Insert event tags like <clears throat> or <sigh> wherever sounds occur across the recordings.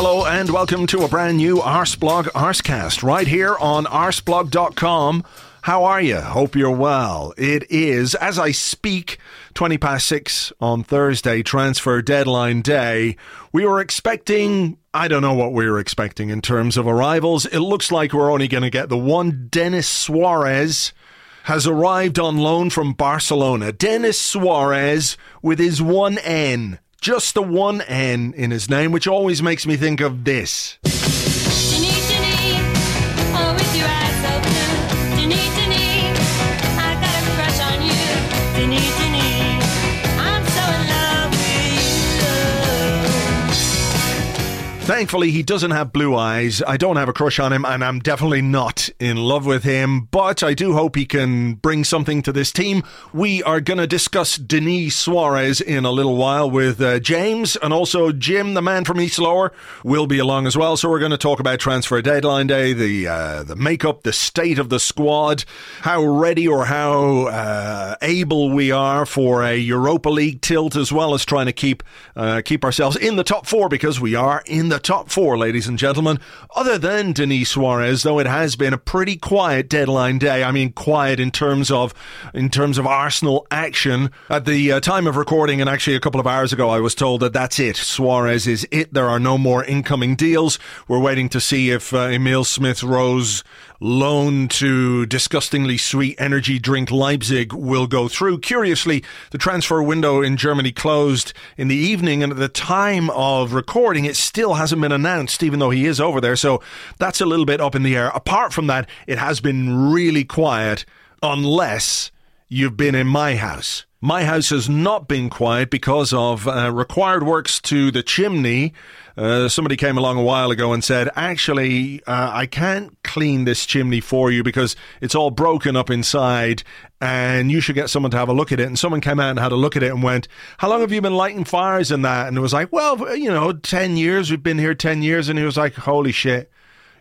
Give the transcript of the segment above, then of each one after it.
Hello and welcome to a brand new Arseblog Arsecast right here on arseblog.com. How are you? Hope you're well. It is, as I speak, 20 past 6 on Thursday, transfer deadline day. We were expecting, I don't know what we were expecting in terms of arrivals. It looks like we're only going to get the one Denis Suarez has arrived on loan from Barcelona. Denis Suarez with his one N just the one N in his name, which always makes me think of this. Thankfully, he doesn't have blue eyes. I don't have a crush on him, and I'm definitely not in love with him. But I do hope he can bring something to this team. We are going to discuss Denis Suarez in a little while with uh, James, and also Jim, the man from East Lower, will be along as well. So we're going to talk about transfer deadline day, the uh, the makeup, the state of the squad, how ready or how uh, able we are for a Europa League tilt, as well as trying to keep uh, keep ourselves in the top four because we are in the top four, ladies and gentlemen. Other than Denis Suarez, though, it has been a pretty quiet deadline day. I mean, quiet in terms of in terms of Arsenal action. At the uh, time of recording, and actually a couple of hours ago, I was told that that's it. Suarez is it. There are no more incoming deals. We're waiting to see if uh, Emile Smith Rowe loan to disgustingly sweet energy drink Leipzig will go through. Curiously, the transfer window in Germany closed in the evening, and at the time of recording, it still hasn't been announced, even though he is over there. So that's a little bit up in the air. Apart from that, it has been really quiet, unless you've been in my house. My house has not been quiet because of uh, required works to the chimney. Uh, somebody came along a while ago and said, actually, uh, I can't clean this chimney for you because it's all broken up inside and you should get someone to have a look at it. And someone came out and had a look at it and went, How long have you been lighting fires in that? And it was like, Well, you know, 10 years. We've been here 10 years. And he was like, Holy shit.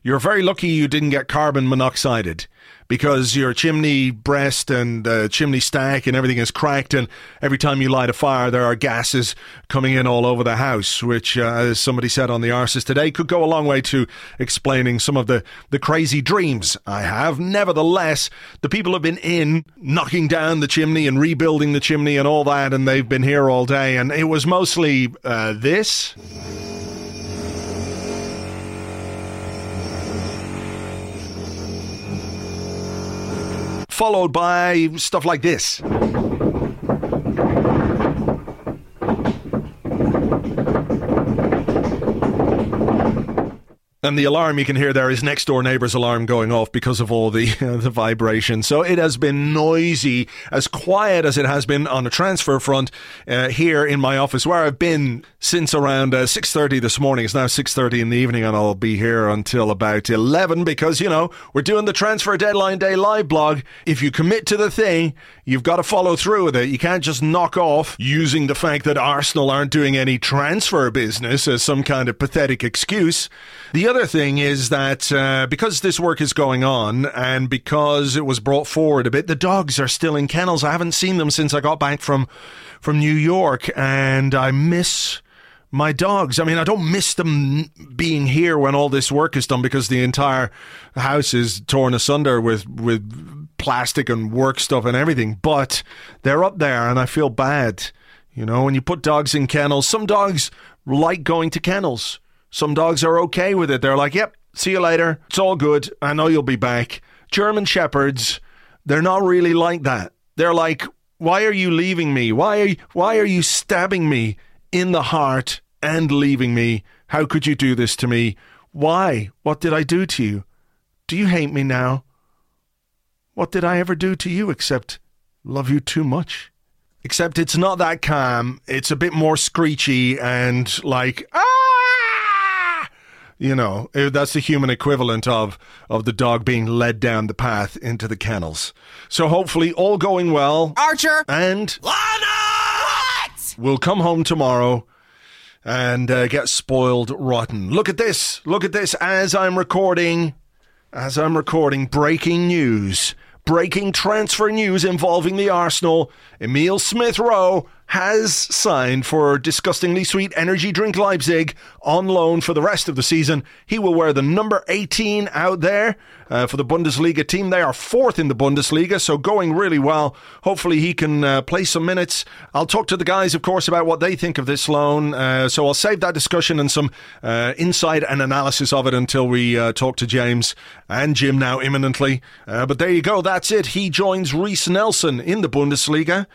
You're very lucky you didn't get carbon monoxided because your chimney breast and uh, chimney stack and everything is cracked. And every time you light a fire, there are gases coming in all over the house, which, uh, as somebody said on the Arses today, could go a long way to explaining some of the, the crazy dreams I have. Nevertheless, the people have been in knocking down the chimney and rebuilding the chimney and all that, and they've been here all day. And it was mostly uh, this. Followed by stuff like this. And the alarm you can hear there is next door neighbor's alarm going off because of all the uh, <laughs> the vibration. So it has been noisy, as quiet as it has been on the transfer front uh, here in my office, where I've been since around uh, six thirty this morning. It's now six thirty in the evening, and I'll be here until about eleven because you know we're doing the transfer deadline day live blog. If you commit to the thing, you've got to follow through with it. You can't just knock off using the fact that Arsenal aren't doing any transfer business as some kind of pathetic excuse. The other thing is that uh, because this work is going on and because it was brought forward a bit, the dogs are still in kennels. I haven't seen them since I got back from from New York, and I miss my dogs. I mean, I don't miss them being here when all this work is done because the entire house is torn asunder with with plastic and work stuff and everything. But they're up there, and I feel bad. You know, when you put dogs in kennels, some dogs like going to kennels. Some dogs are okay with it. They're like, yep, see you later. It's all good. I know you'll be back. German Shepherds they're not really like that. They're like, why are you leaving me? Why are you, why are you stabbing me in the heart and leaving me? How could you do this to me? Why? What did I do to you? Do you hate me now? What did I ever do to you except love you too much? Except it's not that calm. It's a bit more screechy and like, ah! You know, eh, that's the human equivalent of, of the dog being led down the path into the kennels. So hopefully, all going well. Archer! And Lana! What? we'll come home tomorrow and uh, get spoiled rotten. Look at this. Look at this as I'm recording. As I'm recording, breaking news. Breaking transfer news involving the Arsenal. Emile Smith Rowe has signed for disgustingly sweet energy drink Leipzig on loan for the rest of the season. He will wear the number 18 out there uh, for the Bundesliga team. They are fourth in the Bundesliga, so going really well. Hopefully, he can uh, play some minutes. I'll talk to the guys, of course, about what they think of this loan. Uh, so I'll save that discussion and some uh, insight and analysis of it until we uh, talk to James and Jim now imminently. Uh, but there you go. That's it. He joins Reiss Nelson in the Bundesliga.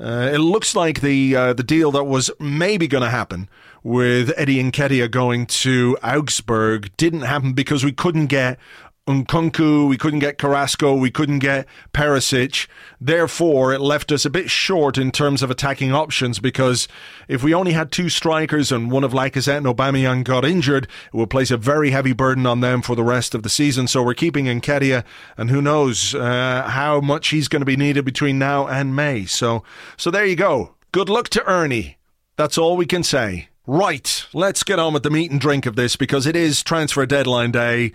Uh, it looks like the uh, the deal that was maybe going to happen with Eddie and Nketiah going to Augsburg didn't happen because we couldn't get Nkunku, we couldn't get Carrasco, we couldn't get Perisic. Therefore, it left us a bit short in terms of attacking options because if we only had two strikers and one of Lacazette and Aubameyang got injured, it would place a very heavy burden on them for the rest of the season. So we're keeping Nketiah, and who knows uh, how much he's going to be needed between now and May. So, so there you go. Good luck to Ernie. That's all we can say. Right, let's get on with the meat and drink of this because it is transfer deadline day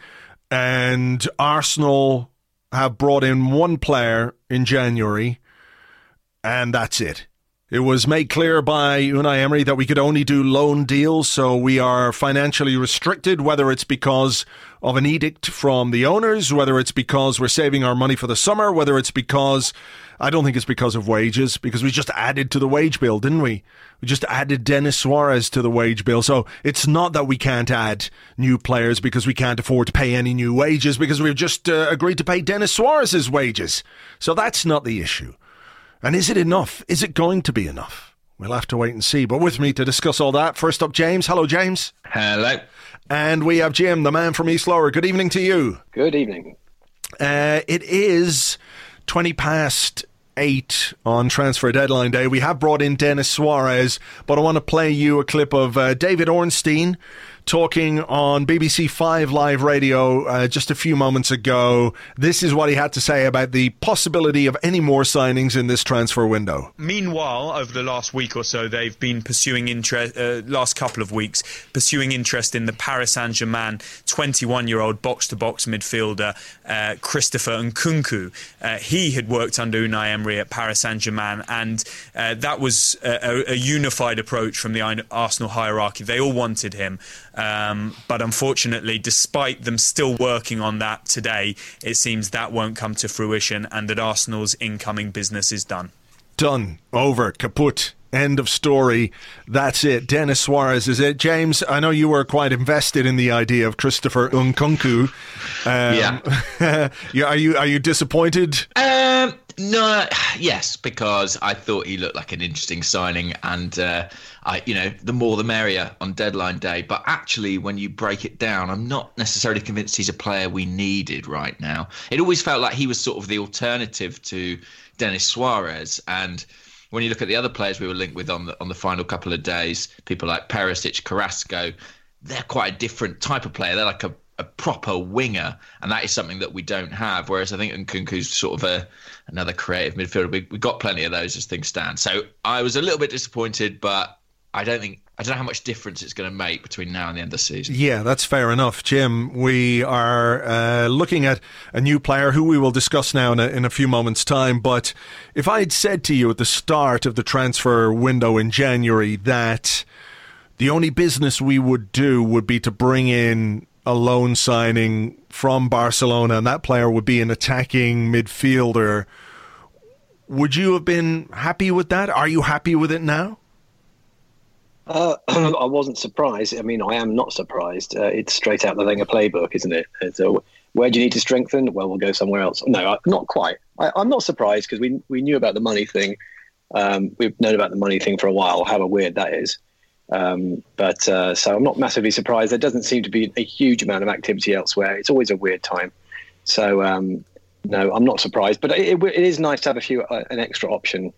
and Arsenal have brought in one player in January, and that's it. It was made clear by Unai Emery that we could only do loan deals, so we are financially restricted, whether it's because of an edict from the owners, whether it's because we're saving our money for the summer, whether it's because I don't think it's because of wages, because we just added to the wage bill, didn't we? We just added Denis Suarez to the wage bill. So it's not that we can't add new players because we can't afford to pay any new wages because we've just uh, agreed to pay Denis Suarez's wages. So that's not the issue. And is it enough? Is it going to be enough? We'll have to wait and see. But with me to discuss all that, first up, James. Hello, James. Hello. And we have Jim, the man from East Lower. Good evening to you. Good evening. Uh, it is 20 past eight on transfer deadline day. We have brought in Denis Suarez, but I want to play you a clip of uh, David Ornstein talking on BBC Five Live Radio uh, just a few moments ago. This is what he had to say about the possibility of any more signings in this transfer window. Meanwhile, over the last week or so, they've been pursuing interest. Uh, last couple of weeks, pursuing interest in the Paris Saint Germain 21-year-old box-to-box midfielder uh, Christopher Nkunku. Uh, he had worked under Unai Emery at Paris Saint Germain, and uh, that was a, a unified approach from the Arsenal hierarchy. They all wanted him. Um, but unfortunately, despite them still working on that today, it seems that won't come to fruition and that Arsenal's incoming business is done. Done. Over. Kaput. End of story. That's it. Denis Suarez is it. James, I know you were quite invested in the idea of Christopher Nkunku. Um, Yeah. <laughs> yeah. Are you are you disappointed? Um, no, <sighs> yes, because I thought he looked like an interesting signing, and uh, I, you know, the more the merrier on deadline day. But actually, when you break it down, I'm not necessarily convinced he's a player we needed right now. It always felt like he was sort of the alternative to Denis Suarez, and when you look at the other players we were linked with on the on the final couple of days, people like Perisic, Carrasco, they're quite a different type of player. They're like a, a proper winger, and that is something that we don't have. Whereas I think Nkunku's sort of a another creative midfielder. We we got plenty of those as things stand. So I was a little bit disappointed, but I don't think I don't know how much difference it's going to make between now and the end of the season. Yeah, that's fair enough, Jim. We are uh, looking at a new player who we will discuss now in a, in a few moments' time. But if I had said to you at the start of the transfer window in January that the only business we would do would be to bring in a loan signing from Barcelona, and that player would be an attacking midfielder. Would you have been happy with that? Are you happy with it now? Uh, <clears throat> I wasn't surprised. I mean, I am not surprised. Uh, it's straight out the Wenger playbook, isn't it? It's a, where do you need to strengthen? Well, we'll go somewhere else. No, I- not quite. I, I'm not surprised because we we knew about the money thing. Um, we've known about the money thing for a while. However weird that is. Um, but uh, so I'm not massively surprised. There doesn't seem to be a huge amount of activity elsewhere. It's always a weird time. So um, no, I'm not surprised. But it, it is nice to have a few uh, an extra option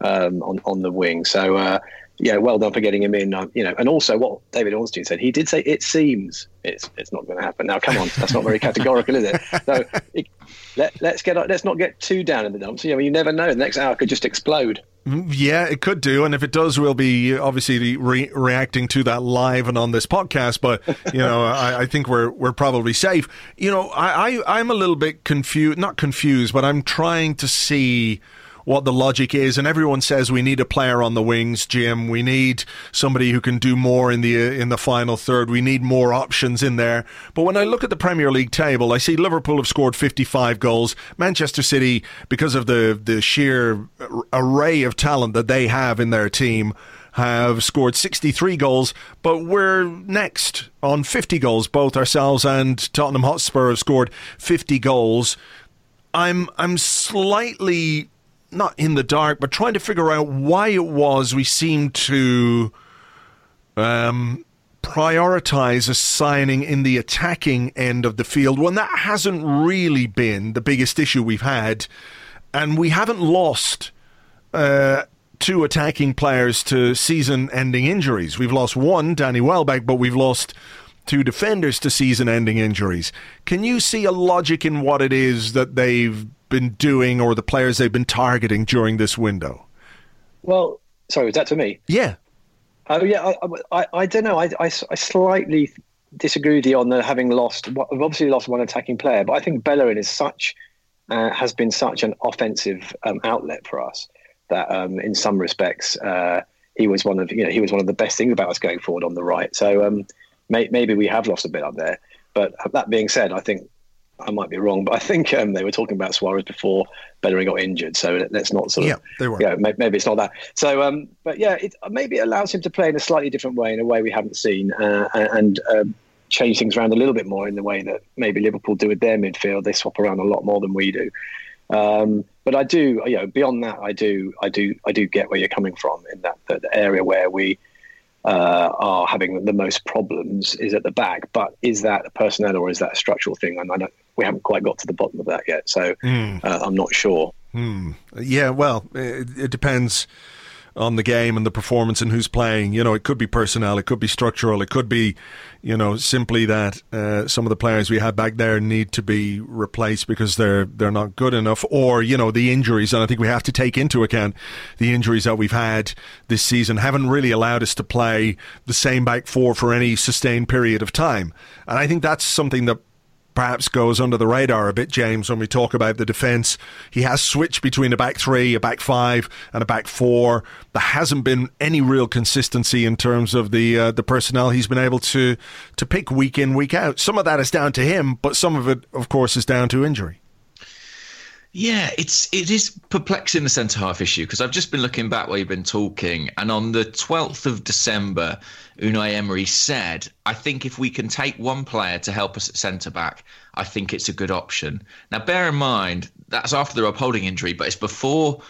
um, on on the wing. So uh, yeah, well done for getting him in. Uh, you know, and also what David Ornstein said, he did say it seems it's it's not going to happen. Now, come on, that's not very categorical, is it? <laughs> So it, let, let's get let's not get too down in the dumps. You know, you never know. The next hour could just explode. Mm, yeah, it could do, and if it does, we'll be uh, obviously re- reacting to that live and on this podcast. But you know, <laughs> I, I think we're we're probably safe. You know, I, I I'm a little bit confused, not confused, but I'm trying to see what the logic is. And everyone says we need a player on the wings, Jim. We need somebody who can do more in the uh, in the final third. We need more options in there. But when I look at the Premier League table, I see Liverpool have scored 55 goals. Manchester City, because of the the sheer array of talent that they have in their team. Have scored 63 goals, but we're next on 50 goals. Both ourselves and Tottenham Hotspur have scored 50 goals. I'm I'm slightly not in the dark, but trying to figure out why it was we seemed to um, prioritize a signing in the attacking end of the field when that hasn't really been the biggest issue we've had, and we haven't lost. Uh, two attacking players to season-ending injuries. We've lost one, Danny Welbeck, but we've lost two defenders to season-ending injuries. Can you see a logic in what it is that they've been doing or the players they've been targeting during this window? Well, sorry, was that to me? Yeah. Oh yeah, I, I, I don't know. I, I, I slightly disagree with you on the having lost. We've obviously lost one attacking player, but I think Bellerin is such uh, has been such an offensive um, outlet for us that, um, in some respects, uh, he was one of you know he was one of the best things about us going forward on the right. So um, may, maybe we have lost a bit up there. But that being said, I think I might be wrong, but I think um, they were talking about Suarez before Bellerin got injured. So let's not sort of Yeah, they were. Yeah, may- maybe it's not that. So, um, but yeah, it, maybe it allows him to play in a slightly different way, in a way we haven't seen, uh, and um, change things around a little bit more in the way that maybe Liverpool do with their midfield. They swap around a lot more than we do. Um, but I do, you know, beyond that, I do, I do, I do get where you're coming from in that the, the area where we uh, are having the most problems is at the back. But is that a personnel or is that a structural thing? And I don't, we haven't quite got to the bottom of that yet. So uh, I'm not sure. Yeah, well, it, it depends on the game and the performance and who's playing. You know, it could be personnel, it could be structural, it could be, you know, simply that uh, some of the players we had back there need to be replaced because they're they're not good enough, or you know, the injuries. And I think we have to take into account the injuries that we've had this season haven't really allowed us to play the same back four for any sustained period of time. And I think that's something that perhaps goes under the radar a bit, James, when we talk about the defence. He has switched between a back three, a back five, and a back four. There hasn't been any real consistency in terms of the uh, the personnel he's been able to to pick week in, week out. Some of that is down to him, but some of it, of course, is down to injury. Yeah, it's it is perplexing the centre half issue because I've just been looking back while you've been talking, and on the twelfth of December, Unai Emery said, "I think if we can take one player to help us at centre back, I think it's a good option." Now, bear in mind that's after the Rob Holding injury, but it's before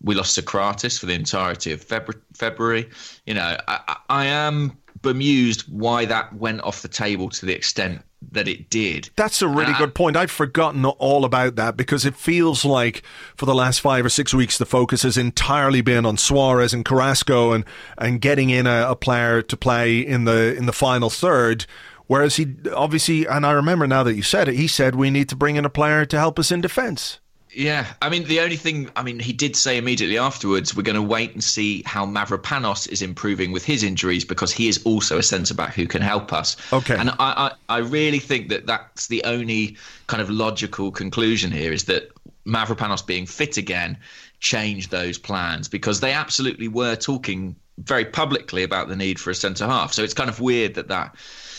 we lost Sokratis for the entirety of February. You know, I I am bemused why that went off the table to the extent that it did. That's a really I- good point. I'd forgotten all about that because it feels like for the last five or six weeks the focus has entirely been on Suarez and Carrasco and, and getting in a, a player to play in the in the final third. Whereas he obviously, and I remember now that you said it, he said we need to bring in a player to help us in defence. Yeah, I mean, the only thing, I mean, he did say immediately afterwards, we're going to wait and see how Mavropanos is improving with his injuries because he is also a centre back who can help us. Okay. And I, I, I really think that that's the only kind of logical conclusion here is that Mavropanos being fit again changed those plans because they absolutely were talking very publicly about the need for a centre half. So it's kind of weird that that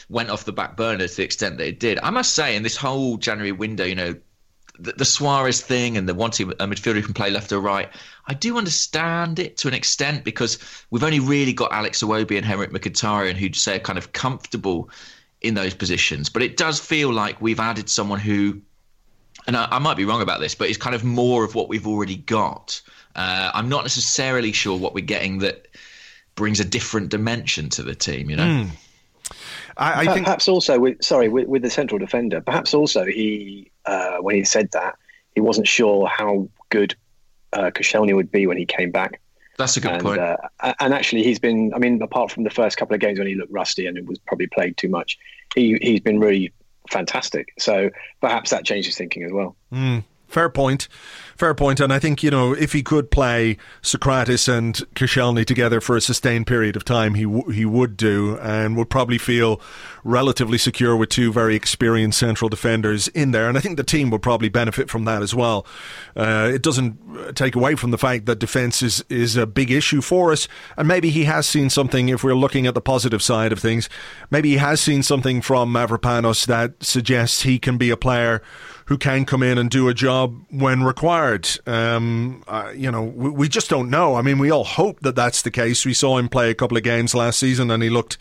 went off the back burner to the extent that it did. I must say, in this whole January window, you know, the, the Suarez thing and the wanting a midfielder who can play left or right, I do understand it to an extent because we've only really got Alex Iwobi and Henrikh Mkhitaryan who'd say are kind of comfortable in those positions. But it does feel like we've added someone who, and I, I might be wrong about this, but is kind of more of what we've already got. Uh, I'm not necessarily sure what we're getting that brings a different dimension to the team. You know. I, I think perhaps also with sorry with, with the central defender. Perhaps also he uh, when he said that he wasn't sure how good uh, Koscielny would be when he came back. That's a good and, point. Uh, and actually, he's been. I mean, apart from the first couple of games when he looked rusty and it was probably played too much, he he's been really fantastic. So perhaps that changed his thinking as well. Fair point. Fair point. And I think, you know, if he could play Sokratis and Koscielny together for a sustained period of time, he, w- he would do and would probably feel relatively secure with two very experienced central defenders in there. And I think the team would probably benefit from that as well. Uh, it doesn't take away from the fact that defence is, is a big issue for us. And maybe he has seen something, if we're looking at the positive side of things, maybe he has seen something from Mavropanos that suggests he can be a player who can come in and do a job when required. Um, uh, you know, we, we just don't know. I mean, we all hope that that's the case. We saw him play a couple of games last season, and he looked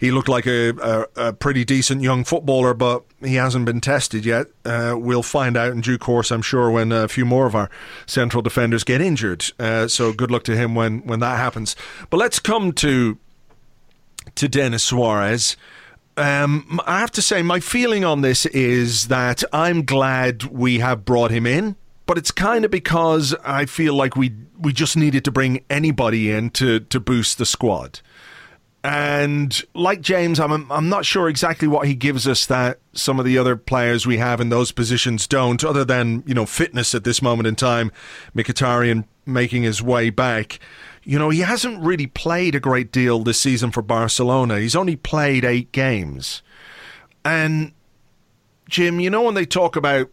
he looked like a, a, a pretty decent young footballer, but he hasn't been tested yet. Uh, we'll find out in due course, I'm sure, when a few more of our central defenders get injured. Uh, so good luck to him when when that happens. But let's come to to Denis Suarez. Um, I have to say, my feeling on this is that I'm glad we have brought him in, but it's kind of because I feel like we we just needed to bring anybody in to to boost the squad. And like James, I'm I'm not sure exactly what he gives us that some of the other players we have in those positions don't, other than you know fitness at this moment in time. Mkhitaryan making his way back. You know, he hasn't really played a great deal this season for Barcelona. He's only played eight games. And Jim, you know when they talk about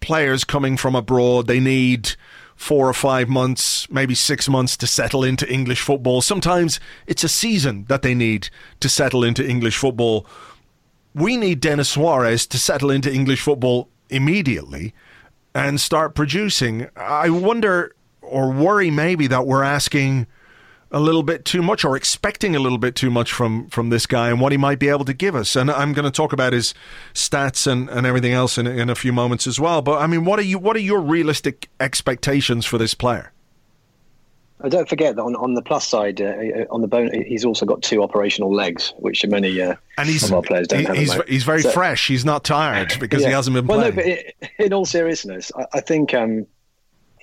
players coming from abroad, they need four or five months, maybe six months to settle into English football. Sometimes it's a season that they need to settle into English football. We need Denis Suarez to settle into English football immediately and start producing. I wonder or worry maybe that we're asking a little bit too much or expecting a little bit too much from from this guy and what he might be able to give us. And I'm going to talk about his stats and, and everything else in, in a few moments as well. But I mean, what are you what are your realistic expectations for this player? Uh, don't forget that on, on the plus side, uh, uh, on the bone, he's also got two operational legs, which many uh, And he's of our players don't he- have. he's, he's very So- fresh. He's not tired because he hasn't been well, playing. no, but in all seriousness, I, I think um,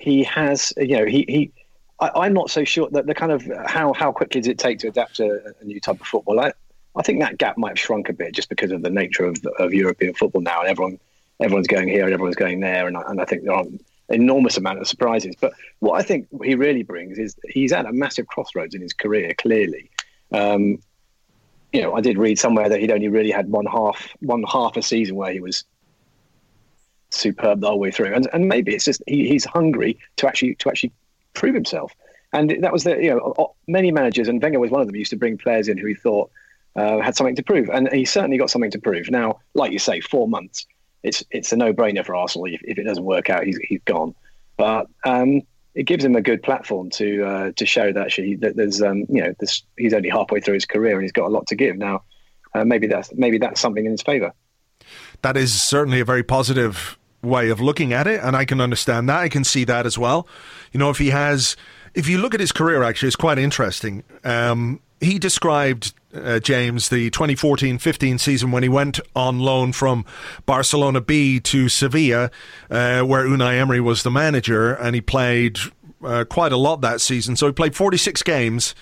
he has. You know, he he. I, I'm not so sure that the kind of how how quickly does it take to adapt to a new type of football. I, I think that gap might have shrunk a bit just because of the nature of, of European football now, and everyone everyone's going here and everyone's going there, and I, and I think there are enormous amount of surprises. But what I think he really brings is he's at a massive crossroads in his career. Clearly, um, you know, I did read somewhere that he'd only really had one half one half a season where he was superb the whole way through, and and maybe it's just he, he's hungry to actually to actually prove himself. And that was the you know many managers, and Wenger was one of them. Used to bring players in who he thought uh, had something to prove, and he certainly got something to prove. Now, like you say, four months. It's it's a no brainer for Arsenal. If, if it doesn't work out, he's he's gone. But um, it gives him a good platform to uh, to show that actually that there's um, you know this, he's only halfway through his career and he's got a lot to give. Now, uh, maybe that's maybe that's something in his favour. that is certainly a very positive way of looking at it, and I can understand that. I can see that as well. You know, if he has, if you look at his career, actually, it's quite interesting. Um, he described uh, James the 2014-15 season when he went on loan from Barcelona B to Sevilla, uh, where Unai Emery was the manager, and he played uh, quite a lot that season. So he played 46 games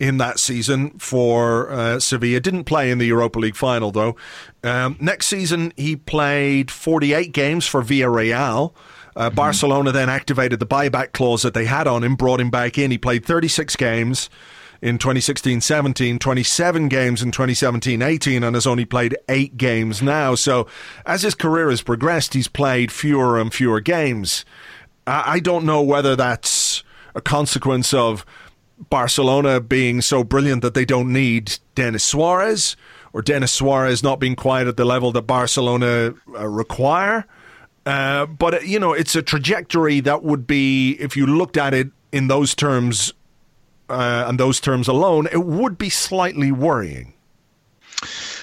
in that season for uh, Sevilla. Didn't play in the Europa League final, though. Um, next season, he played 48 games for Villarreal. Uh, Barcelona then activated the buyback clause that they had on him, brought him back in. He played 36 games in 2016 17, 27 games in 2017 18, and has only played eight games now. So, as his career has progressed, he's played fewer and fewer games. I, I don't know whether that's a consequence of Barcelona being so brilliant that they don't need Denis Suarez, or Denis Suarez not being quite at the level that Barcelona uh, require. Uh, but, you know, it's a trajectory that would be, if you looked at it in those terms uh, and those terms alone, it would be slightly worrying.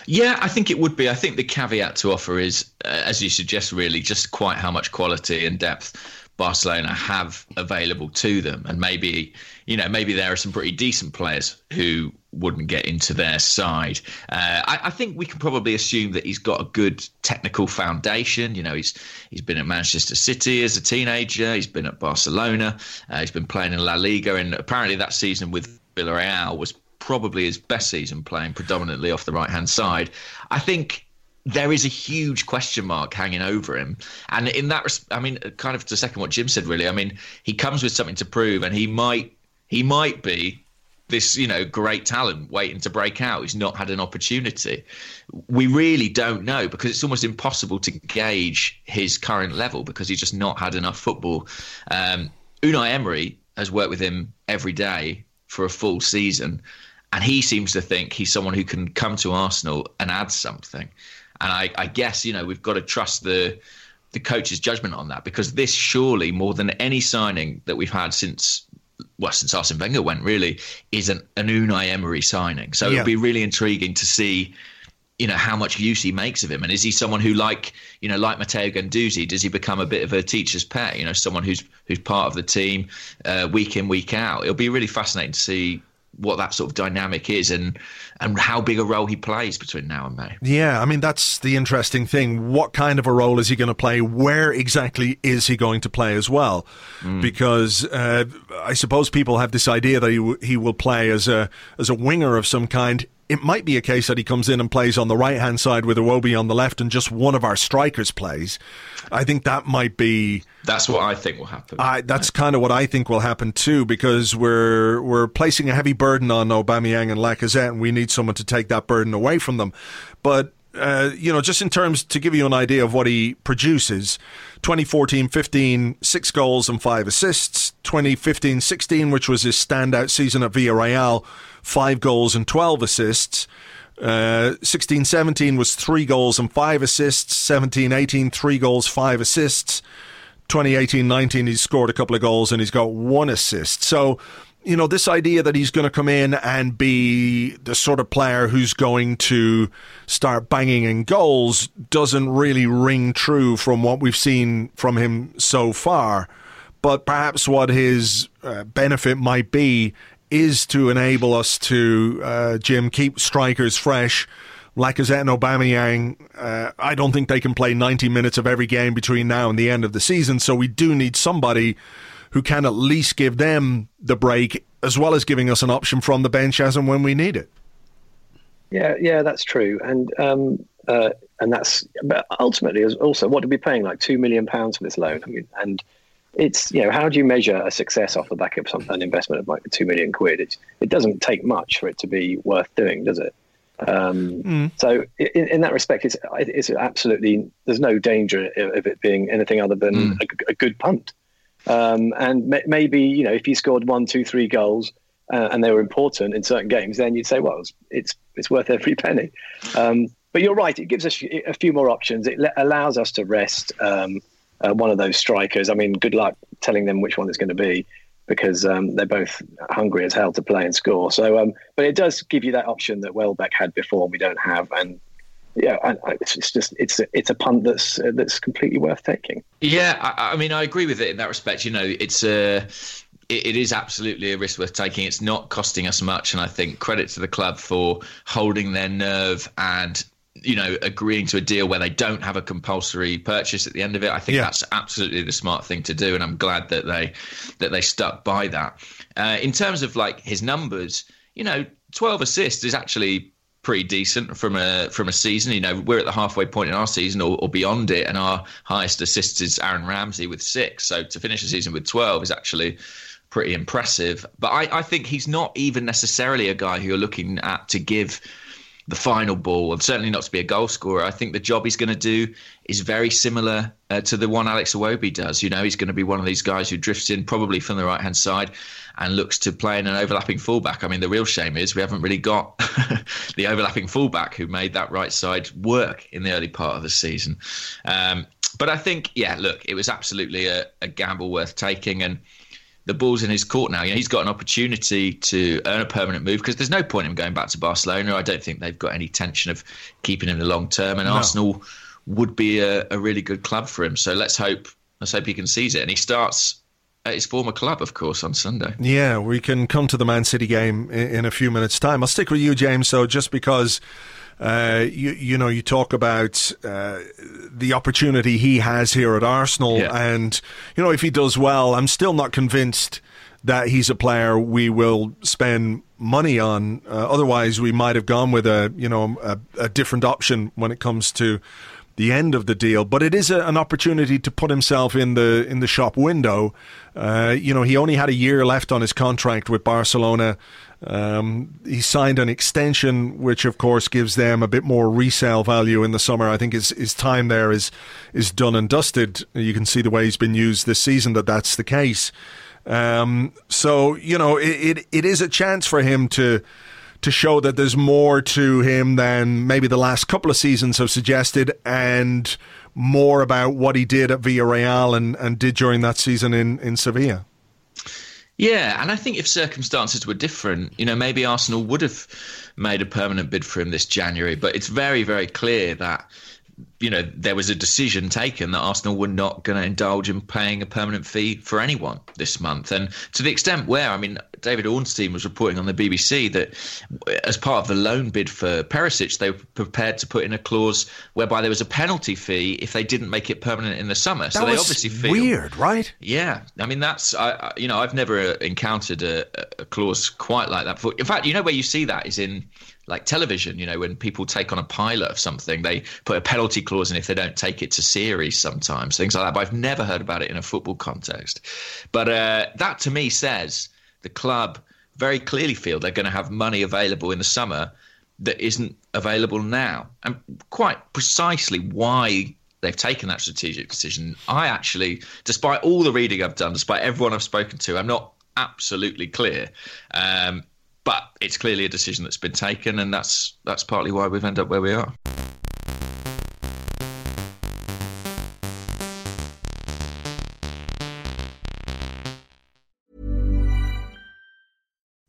Yeah, I think it would be. I think the caveat to offer is, uh, as you suggest, really just quite how much quality and depth Barcelona have available to them, and maybe you know maybe there are some pretty decent players who wouldn't get into their side. Uh, I, I, think we can probably assume that he's got a good technical foundation. You know, he's he's been at Manchester City as a teenager. He's been at Barcelona. Uh, he's been playing in La Liga, and apparently that season with Villarreal was probably his best season playing predominantly off the right hand side. I think there is a huge question mark hanging over him. And in that, I mean, kind of to second what Jim said, really, I mean, he comes with something to prove, and he might he might be this you know great talent waiting to break out. He's not had an opportunity. We really don't know because it's almost impossible to gauge his current level because he's just not had enough football. Um, unai emery has worked with him every day for a full season and he seems to think he's someone who can come to arsenal and add something and I, I guess you know we've got to trust the the coach's judgment on that because this surely more than any signing that we've had since well since Arsene Wenger went really is an, an Unai Emery signing. So Yeah. it'll be really intriguing to see you know how much use he makes of him and is he someone who like you know like Matteo Guendouzi does he become a bit of a teacher's pet you know someone who's who's part of the team uh, week in week out it'll be really fascinating to see what that sort of dynamic is and and how big a role he plays between now and May. Yeah, I mean that's the interesting thing. What kind of a role is he going to play? Where exactly is he going to play as well? Because uh, I suppose people have this idea that he w- he will play as a as a winger of some kind. It might be a case that he comes in and plays on the right hand side with Iwobi on the left, and just one of our strikers plays. I think that might be That's what I think will happen. I, that's kind of what I think will happen too, because we're we're placing a heavy burden on Aubameyang and Lacazette, and we need someone to take that burden away from them. But uh, you know, just in terms to give you an idea of what he produces, 2014-15, six goals and five assists. 2015-16, which was his standout season at Villarreal, five goals and 12 assists. Uh, 16 17 was three goals and five assists. 17 18, three goals, five assists. 2018 19, he's scored a couple of goals and he's got one assist. So, you know, this idea that he's going to come in and be the sort of player who's going to start banging in goals doesn't really ring true from what we've seen from him so far. But perhaps what his uh, benefit might be is to enable us to, uh, Jim, keep strikers fresh. Lacazette and Aubameyang, uh, I don't think they can play 90 minutes of every game between now and the end of the season. So we do need somebody who can at least give them the break, as well as giving us an option from the bench as and when we need it. Yeah, yeah, that's true, and um, uh, and that's but ultimately also what are we paying like two million pounds for this loan? I mean, and it's you know how do you measure a success off the back of some, an investment of like two million quid? It it doesn't take much for it to be worth doing, does it? Um, So in, in that respect, it's it's absolutely there's no danger of it being anything other than a, a good punt. Um, and may, maybe you know if he scored one, two, three goals uh, and they were important in certain games, then you'd say, well, it's it's, it's worth every penny. Um, but you're right; it gives us a few more options. It le- allows us to rest um, uh, one of those strikers. I mean, good luck telling them which one it's going to be because um, they're both hungry as hell to play and score. So, um, but it does give you that option that Welbeck had before, we don't have, and yeah, and it's, it's just it's a, it's a punt that's uh, that's completely worth taking. Yeah, I, I mean, I agree with it in that respect. You know, it's a. It, it is absolutely a risk worth taking. It's not costing us much, and I think credit to the club for holding their nerve and you know agreeing to a deal where they don't have a compulsory purchase at the end of it. I think Yeah. that's absolutely the smart thing to do, and I'm glad that they that they stuck by that. Uh, in terms of like his numbers, you know, 12 assists is actually pretty decent from a from a season. You know, we're at the halfway point in our season or, or beyond it, and our highest assists is Aaron Ramsey with six. So to finish the season with 12 is actually pretty impressive. But I, I think he's not even necessarily a guy who you're looking at to give the final ball, and certainly not to be a goal scorer. I think the job he's going to do is very similar uh, to the one Alex Iwobi does. You know, he's going to be one of these guys who drifts in probably from the right hand side and looks to play in an overlapping fullback. I mean, the real shame is we haven't really got <laughs> the overlapping fullback who made that right side work in the early part of the season. Um, but I think, yeah, look, it was absolutely a, a gamble worth taking, and the ball's in his court now. You know, he's got an opportunity to earn a permanent move because there's no point in him going back to Barcelona. I don't think they've got any tention of keeping him in the long term, and Arsenal would be a, a really good club for him. So let's hope let's hope he can seize it, and he starts at his former club, of course, on Sunday. Yeah, we can come to the Man City game in, in a few minutes' time. I'll stick with you, James. So just because. Uh, you you know you talk about uh, the opportunity he has here at Arsenal, Yeah. and you know if he does well, I'm still not convinced that he's a player we will spend money on. Uh, otherwise, we might have gone with a you know a, a different option when it comes to the end of the deal. But it is a, an opportunity to put himself in the in the shop window. Uh, you know, he only had a year left on his contract with Barcelona. Um, he signed an extension, which of course gives them a bit more resale value in the summer. I think his his time there is is done and dusted. You can see the way he's been used this season that that's the case. Um, so you know, it, it it is a chance for him to to show that there's more to him than maybe the last couple of seasons have suggested, and more about what he did at Villarreal and, and did during that season in, in Sevilla. Yeah, and I think if circumstances were different, you know, maybe Arsenal would have made a permanent bid for him this January. But it's very, very clear that, you know, there was a decision taken that Arsenal were not going to indulge in paying a permanent fee for anyone this month. And to the extent where, I mean, David Ornstein was reporting on the BBC that as part of the loan bid for Perisic, they were prepared to put in a clause whereby there was a penalty fee if they didn't make it permanent in the summer. so that they was obviously feel weird, right? yeah, I mean that's I, I you know I've never uh, encountered a, a clause quite like that before. In fact, you know where you see that is in like television. You know when people take on a pilot of something, they put a penalty clause in if they don't take it to series. Sometimes things like that. But I've never heard about it in a football context. But uh, that to me says the club very clearly feel they're going to have money available in the summer that isn't available now, and quite precisely why they've taken that strategic decision. I actually, despite all the reading I've done, despite everyone I've spoken to, I'm not absolutely clear. Um, but it's clearly a decision that's been taken, and that's that's partly why we've ended up where we are.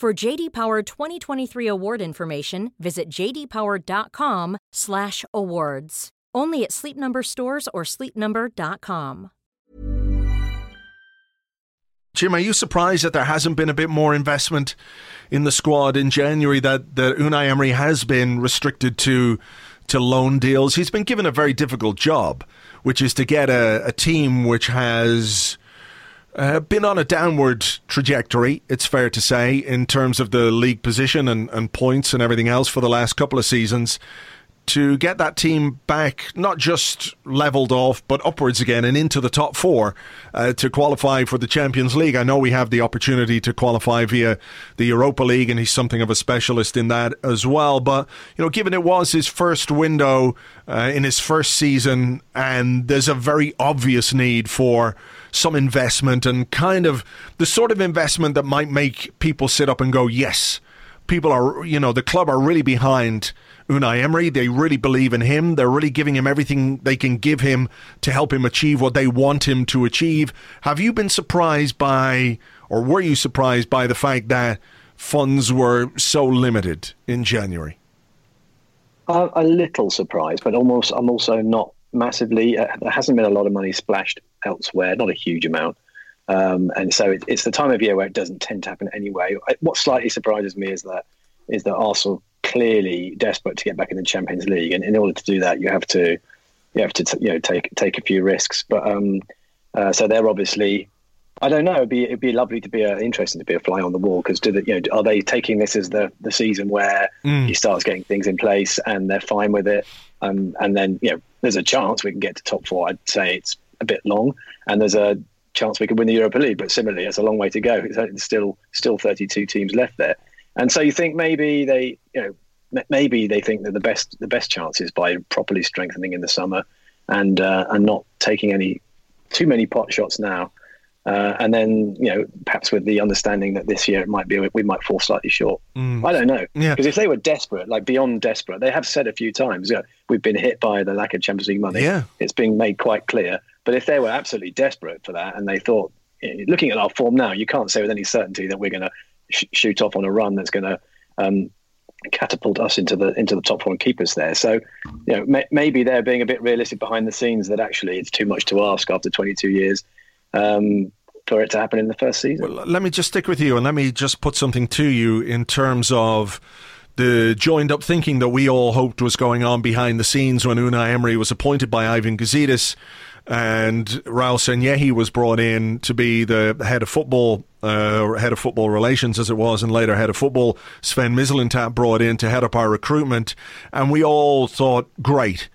For JD Power 2023 award information, visit jdpower.com/awards. Only at Sleep Number stores or sleepnumber.com. Jim, are you surprised that there hasn't been a bit more investment in the squad in January? That that Unai Emery has been restricted to to loan deals. He's been given a very difficult job, which is to get a, a team which has uh, been on a downward trajectory, it's fair to say, in terms of the league position and, and points and everything else for the last couple of seasons. To get that team back, not just leveled off, but upwards again and into the top four uh, to qualify for the Champions League. I know we have the opportunity to qualify via the Europa League, and he's something of a specialist in that as well. But, you know, given it was his first window uh, in his first season, and there's a very obvious need for some investment and kind of the sort of investment that might make people sit up and go, yes, people are, you know, the club are really behind Unai Emery. They really believe in him. They're really giving him everything they can give him to help him achieve what they want him to achieve. Have you been surprised by, or were you surprised by the fact that funds were so limited in January? Uh, a little surprised, but almost I'm also not massively. Uh, there hasn't been a lot of money splashed elsewhere, not a huge amount. Um, and so it, it's the time of year where it doesn't tend to happen anyway. What slightly surprises me is that is that Arsenal clearly desperate to get back in the Champions League, and in order to do that, you have to you have to t- you know take take a few risks. But um, uh, so they're obviously. I don't know. It'd be it'd be lovely to be a, interesting to be a fly on the wall because do the, you know are they taking this as the, the season where he starts getting things in place and they're fine with it, um, and then you know there's a chance we can get to top four. I'd say it's a bit long, and there's a chance we could win the Europa League, but similarly, it's a long way to go. It's still still 32 teams left there, and so you think maybe they you know maybe they think that the best the best chance is by properly strengthening in the summer and uh, and not taking any too many pot shots now. Uh, and then, you know, perhaps with the understanding that this year it might be we might fall slightly short. I don't know. Yeah. Because if they were desperate, like beyond desperate, they have said a few times, you know, we've been hit by the lack of Champions League money. Yeah. It's being made quite clear. But if they were absolutely desperate for that and they thought, looking at our form now, you can't say with any certainty that we're going to sh- shoot off on a run that's going to um, catapult us into the into the top four and keep us there. So, you know, may, maybe they're being a bit realistic behind the scenes that actually it's too much to ask after 22 years um, for it to happen in the first season. Well, let me just stick with you and let me just put something to you in terms of the joined up thinking that we all hoped was going on behind the scenes when Unai Emery was appointed by Ivan Gazidis and Raul Sanllehi was brought in to be the head of football, uh, head of football relations as it was, and later head of football. Sven Mislintat brought in to head up our recruitment, and we all thought, great,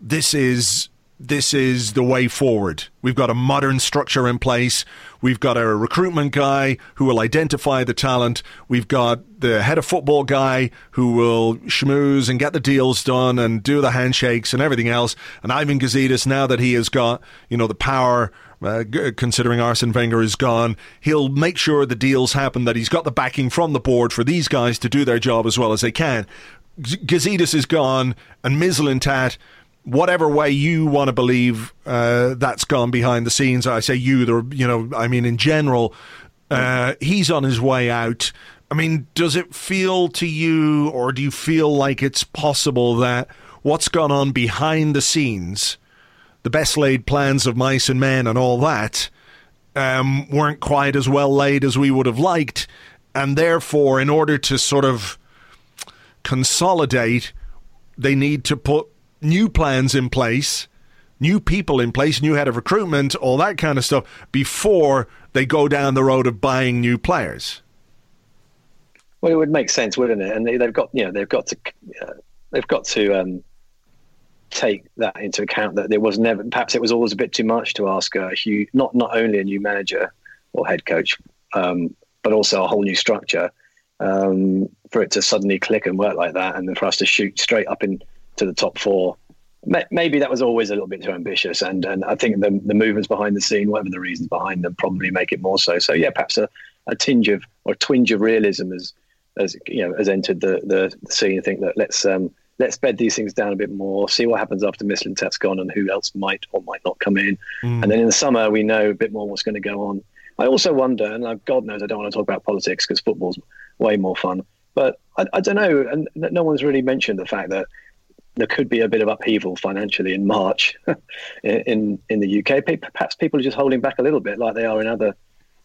this is this is the way forward. We've got a modern structure in place. We've got a recruitment guy who will identify the talent. We've got the head of football guy who will schmooze and get the deals done and do the handshakes and everything else. And Ivan Gazidis, now that he has got, you know, the power, uh, considering Arsene Wenger is gone, he'll make sure the deals happen, that he's got the backing from the board for these guys to do their job as well as they can. Gazidis is gone and Mislintat whatever way you want to believe uh, that's gone behind the scenes. I say you, the you know, I mean in general, uh, he's on his way out. I mean, does it feel to you, or do you feel like it's possible that what's gone on behind the scenes, the best laid plans of mice and men, and all that, um, weren't quite as well laid as we would have liked, and therefore, in order to sort of consolidate, they need to put new plans in place, new people in place, new head of recruitment, all that kind of stuff before they go down the road of buying new players. Well, it would make sense, wouldn't it? And they, they've got, you know, they've got to, uh, they've got to um, take that into account. That there was never, perhaps it was always a bit too much to ask a huge, not not only a new manager or head coach, um, but also a whole new structure um, for it to suddenly click and work like that, and then for us to shoot straight up into the top four. Maybe that was always a little bit too ambitious, and and I think the the movements behind the scene, whatever the reasons behind them, probably make it more so. So yeah, perhaps a, a tinge of or a twinge of realism has as you know has entered the the, the scene. I think that let's um, let's bed these things down a bit more, see what happens after Mislintat's gone, and who else might or might not come in. And then in the summer, we know a bit more what's going to go on. I also wonder, and uh, God knows I don't want to talk about politics because football's way more fun. But I, I don't know, and no one's really mentioned the fact that there could be a bit of upheaval financially in March <laughs> in in the UK. Perhaps people are just holding back a little bit, like they are in other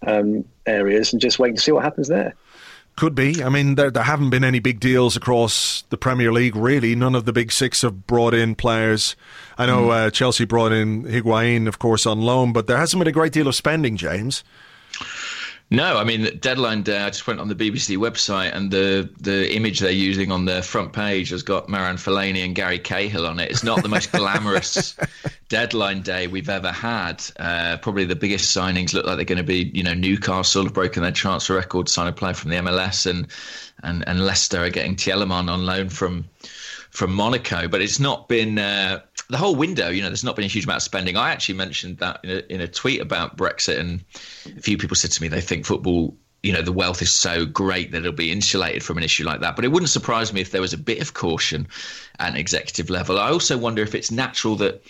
um, areas, and just waiting to see what happens there. Could be. I mean, there, there haven't been any big deals across the Premier League, really. None of the big six have brought in players. I know uh, Chelsea brought in Higuain, of course, on loan, but there hasn't been a great deal of spending, James. No, I mean deadline day. I just went on the BBC website, and the the image they're using on the front page has got Marouane Fellaini and Gary Cahill on it. It's not the most <laughs> glamorous deadline day we've ever had. Uh, probably the biggest signings look like they're going to be, you know, Newcastle have broken their transfer record, sign a player from the MLS, and and and Leicester are getting Tielemans on loan from from Monaco. But it's not been uh, the whole window. You know, there's not been a huge amount of spending. I actually mentioned that in a, in a tweet about Brexit, and a few people said to me they think football. You know, the wealth is so great that it'll be insulated from an issue like that. But it wouldn't surprise me if there was a bit of caution at executive level. I also wonder if it's natural that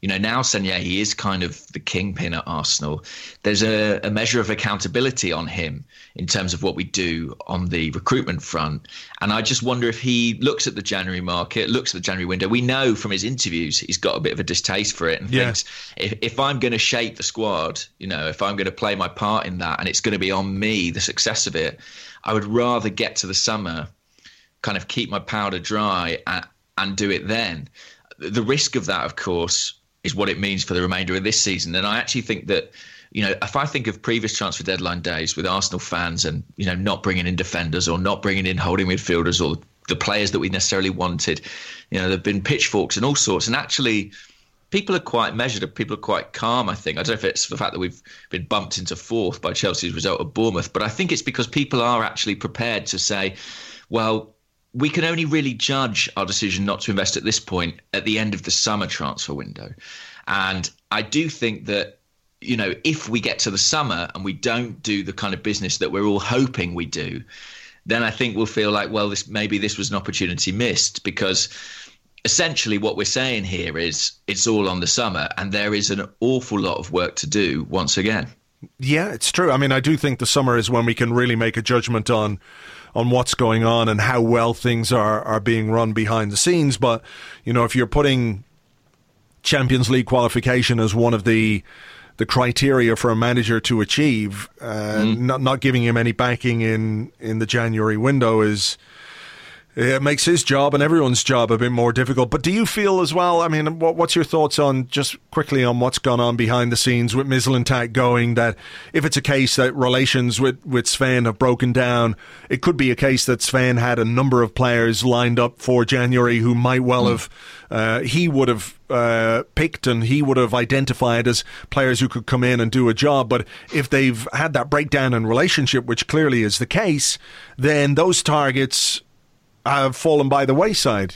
you know, now Sanllehi is kind of the kingpin at Arsenal. There's a, a, measure of accountability on him in terms of what we do on the recruitment front. And I just wonder if he looks at the January market, looks at the January window. We know from his interviews he's got a bit of a distaste for it and yeah. thinks if, if I'm going to shape the squad, you know, if I'm going to play my part in that and it's going to be on me, the success of it, I would rather get to the summer, kind of keep my powder dry and, and do it then. The risk of that, of course, is what it means for the remainder of this season. And I actually think that, you know, if I think of previous transfer deadline days with Arsenal fans and, you know, not bringing in defenders or not bringing in holding midfielders or the players that we necessarily wanted, you know, there have been pitchforks and all sorts. And actually, people are quite measured. People are quite calm, I think. I don't know if it's the fact that we've been bumped into fourth by Chelsea's result at Bournemouth, but I think it's because people are actually prepared to say, well, we can only really judge our decision not to invest at this point at the end of the summer transfer window. And I do think that, you know, if we get to the summer and we don't do the kind of business that we're all hoping we do, then I think we'll feel like, well, this maybe this was an opportunity missed because essentially what we're saying here is it's all on the summer and there is an awful lot of work to do once again. Yeah, it's true. I mean, I do think the summer is when we can really make a judgment on on what's going on and how well things are, are being run behind the scenes. But, you know, if you're putting Champions League qualification as one of the the criteria for a manager to achieve, uh, mm. not not giving him any backing in in the January window is it makes his job and everyone's job a bit more difficult. But do you feel as well? I mean, what, what's your thoughts on just quickly on what's gone on behind the scenes with Mislintat going? That if it's a case that relations with with Sven have broken down, it could be a case that Sven had a number of players lined up for January who might well mm. have uh, he would have uh, picked and he would have identified as players who could come in and do a job. But if they've had that breakdown in relationship, which clearly is the case, then those targets have fallen by the wayside.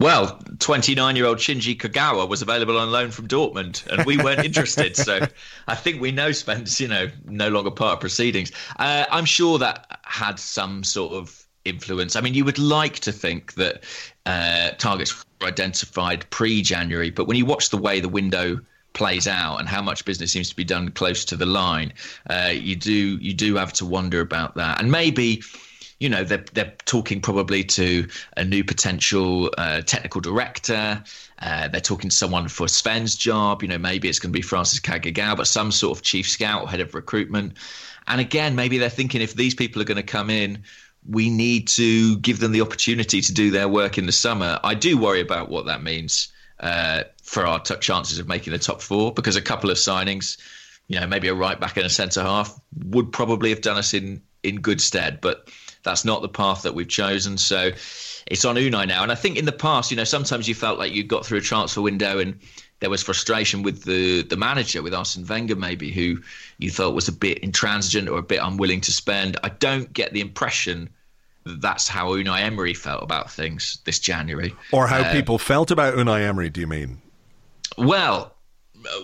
Well, 29 year old Shinji Kagawa was available on loan from Dortmund, and we weren't interested. so I think we know Spence, you know, no longer part of proceedings. Uh, I'm sure that had some sort of influence. I mean, you would like to think that uh, targets were identified pre January, but when you watch the way the window plays out and how much business seems to be done close to the line, uh, you do you do have to wonder about that. And maybe you know they're they're talking probably to a new potential uh, technical director. Uh, they're talking to someone for Sven's job. You know, maybe it's going to be Francis Cagigao, but some sort of chief scout or head of recruitment. And again, maybe they're thinking if these people are going to come in, we need to give them the opportunity to do their work in the summer. I do worry about what that means uh, for our t- chances of making the top four because a couple of signings, you know, maybe a right back and a centre half would probably have done us in in good stead. But that's not the path that we've chosen. So it's on Unai now. And I think in the past, you know, sometimes you felt like you got through a transfer window and there was frustration with the the manager, with Arsene Wenger, maybe, who you thought was a bit intransigent or a bit unwilling to spend. I don't get the impression that that's how Unai Emery felt about things this January, or how uh, people felt about Unai Emery. Do you mean? Well,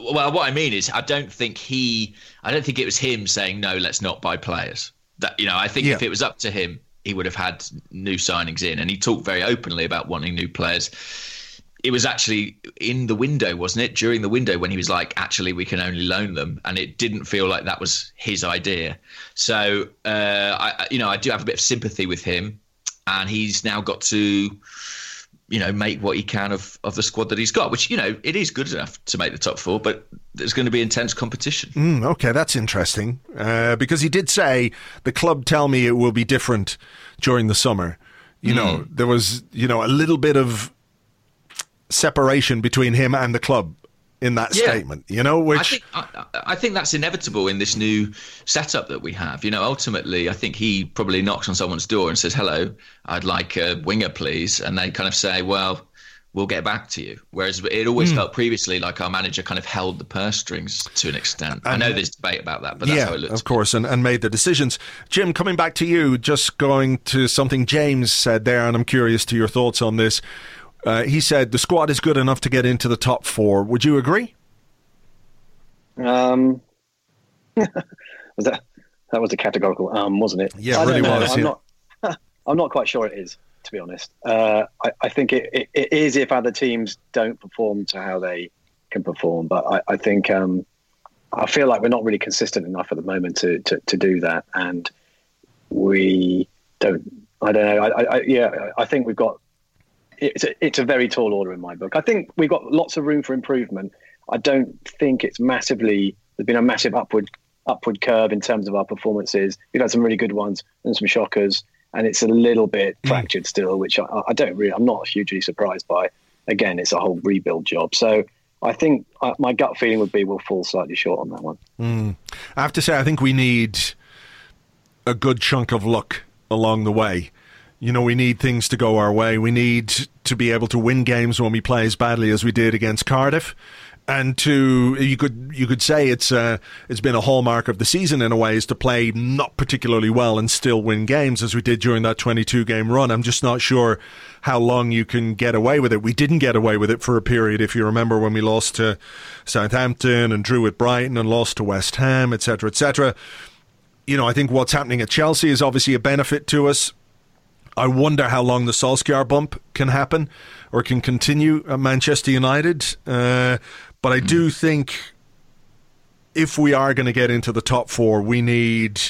well, what I mean is, I don't think he, I don't think it was him saying no, let's not buy players that you know, I think yeah. if it was up to him, he would have had new signings in, and he talked very openly about wanting new players. It was actually in the window, wasn't it? During the window when he was like, "Actually, we can only loan them," and it didn't feel like that was his idea. So, uh, I, you know, I do have a bit of sympathy with him, and he's now got to you know, make what he can of, of the squad that he's got, which, you know, it is good enough to make the top four, but there's going to be intense competition. Mm, okay, that's interesting. Uh, because he did say, the club tell me it will be different during the summer. You mm. know, there was, you know, a little bit of separation between him and the club in that yeah. statement, you know, which I think, I, I think, that's inevitable in this new setup that we have. You know, ultimately, I think he probably knocks on someone's door and says, "Hello, I'd like a winger, please," and they kind of say, "Well." We'll get back to you. Whereas it always mm. felt previously like our manager kind of held the purse strings to an extent. And, I know there's debate about that, but that's yeah, how it looks. Of course, and, and made the decisions. Jim, coming back to you, just going to something James said there, and I'm curious to your thoughts on this. Uh, he said the squad is good enough to get into the top four. Would you agree? Um, was <laughs> that that was a categorical um, wasn't it? Yeah, it really was. I'm yeah. not. <laughs> I'm not quite sure it is, to be honest. Uh, I, I, think it, it, it is if other teams don't perform to how they can perform. But I, I think um, I feel like we're not really consistent enough at the moment to to, to do that, and we don't. I don't know. I, I, yeah, I think we've got. It's a, it's a very tall order in my book. I think we've got lots of room for improvement. I don't think it's massively. There's been a massive upward upward curve in terms of our performances. We've had some really good ones and some shockers, and it's a little bit fractured still, which I, I don't really. I'm not hugely surprised by. Again, it's a whole rebuild job. So I think uh, my gut feeling would be we'll fall slightly short on that one. I have to say, I think we need a good chunk of luck along the way. You know, we need things to go our way. We need to be able to win games when we play as badly as we did against Cardiff. And to you could you could say it's uh, it's been a hallmark of the season in a way is to play not particularly well and still win games as we did during that 22 game run. I'm just not sure how long you can get away with it. We didn't get away with it for a period, if you remember when we lost to Southampton and drew at Brighton and lost to West Ham, etc., etc. You know, I think what's happening at Chelsea is obviously a benefit to us. I wonder how long the Solskjaer bump can happen or can continue at Manchester United. Uh, but I do think if we are going to get into the top four, we need.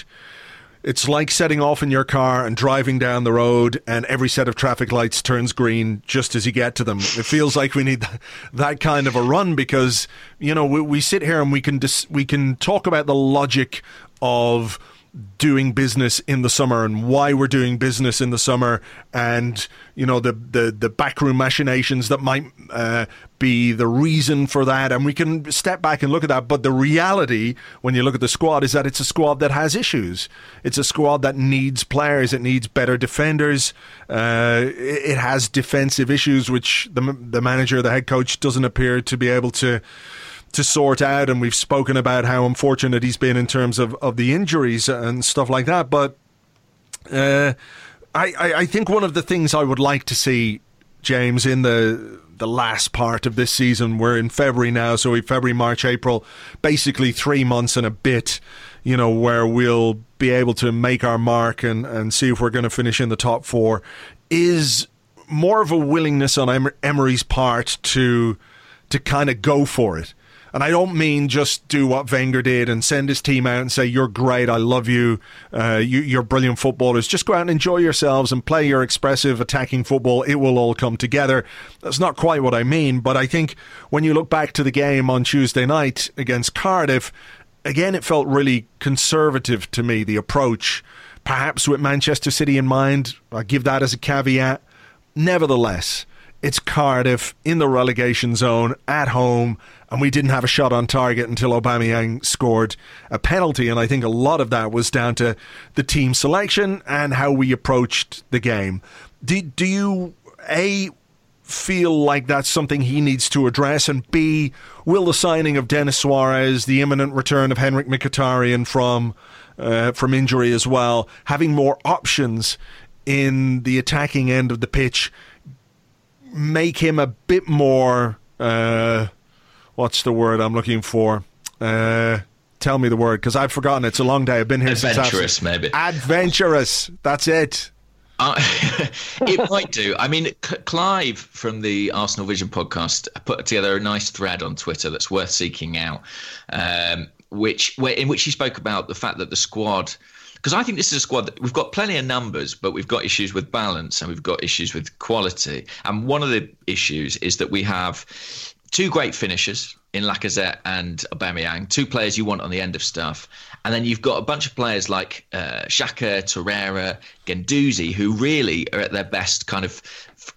It's like setting off in your car and driving down the road, and every set of traffic lights turns green just as you get to them. It feels like we need that kind of a run because you know we, we sit here and we can dis- we can talk about the logic of doing business in the summer and why we're doing business in the summer and you know the the, the backroom machinations that might uh, be the reason for that. And we can step back and look at that. But the reality when you look at the squad is that it's a squad that has issues. It's a squad that needs players. It needs better defenders. Uh, it, it has defensive issues which the the manager the head coach doesn't appear to be able to to sort out, and we've spoken about how unfortunate he's been in terms of, of the injuries and stuff like that. But uh, I, I, I think one of the things I would like to see, James, in the the last part of this season, we're in February now, so we February, March, April, basically three months and a bit, you know, where we'll be able to make our mark and, and see if we're going to finish in the top four, is more of a willingness on Emery's part to to kind of go for it. And I don't mean just do what Wenger did and send his team out and say, You're great, I love you, uh, you you're brilliant footballers. Just go out and enjoy yourselves and play your expressive attacking football. It will all come together. That's not quite what I mean, but I think when you look back to the game on Tuesday night against Cardiff, again, it felt really conservative to me, the approach. Perhaps with Manchester City in mind, I give that as a caveat. Nevertheless, it's Cardiff in the relegation zone at home, and we didn't have a shot on target until Aubameyang scored a penalty. And I think a lot of that was down to the team selection and how we approached the game. Do, do you a feel like that's something he needs to address? And B, will the signing of Denis Suarez, the imminent return of Henrikh Mkhitaryan from uh, from injury as well, having more options in the attacking end of the pitch, make him a bit more. Uh, what's the word I'm looking for? Uh, tell me the word because I've forgotten. It's a long day. I've been here since Adventurous, maybe. Adventurous. That's it. Uh, <laughs> it might do. I mean, C- Clive from the Arsenal Vision podcast put together a nice thread on Twitter that's worth seeking out, um, which where, in which he spoke about the fact that the squad. Because I think this is a squad that we've got plenty of numbers, but we've got issues with balance and we've got issues with quality. And one of the issues is that we have two great finishers in Lacazette and Aubameyang, two players you want on the end of stuff, and then you've got a bunch of players like uh, Xhaka, Torreira, Guendouzi, who really are at their best, kind of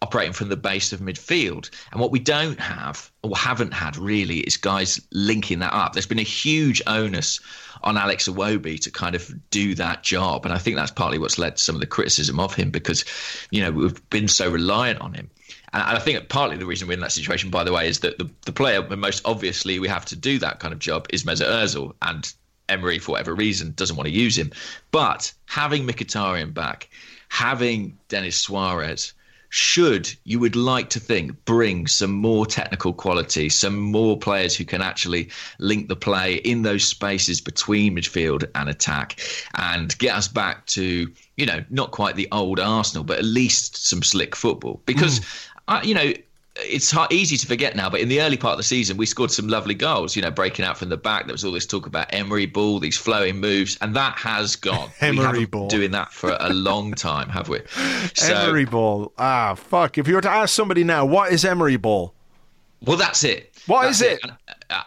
operating from the base of midfield. And what we don't have, or haven't had really, is guys linking that up. There's been a huge onus on Alex Iwobi to kind of do that job, and I think that's partly what's led to some of the criticism of him because, you know, we've been so reliant on him. And I think partly the reason we're in that situation, by the way, is that the, the player most obviously we have to do that kind of job is Mesut Ozil, and Emery, for whatever reason, doesn't want to use him. But having Mkhitaryan back, having Denis Suarez, should you would like to think bring some more technical quality, some more players who can actually link the play in those spaces between midfield and attack, and get us back to you know not quite the old Arsenal, but at least some slick football because. Hmm. I, you know, it's hard, easy to forget now, but in the early part of the season, we scored some lovely goals. You know, breaking out from the back. There was all this talk about Emery ball, these flowing moves, and that has gone. <laughs> we Emery haven't ball. been doing that for a long time, have we? <laughs> So, Emery Ball. Ah, fuck. If you were to ask somebody now, what is Emery Ball? Well, that's it. What That's is it? And,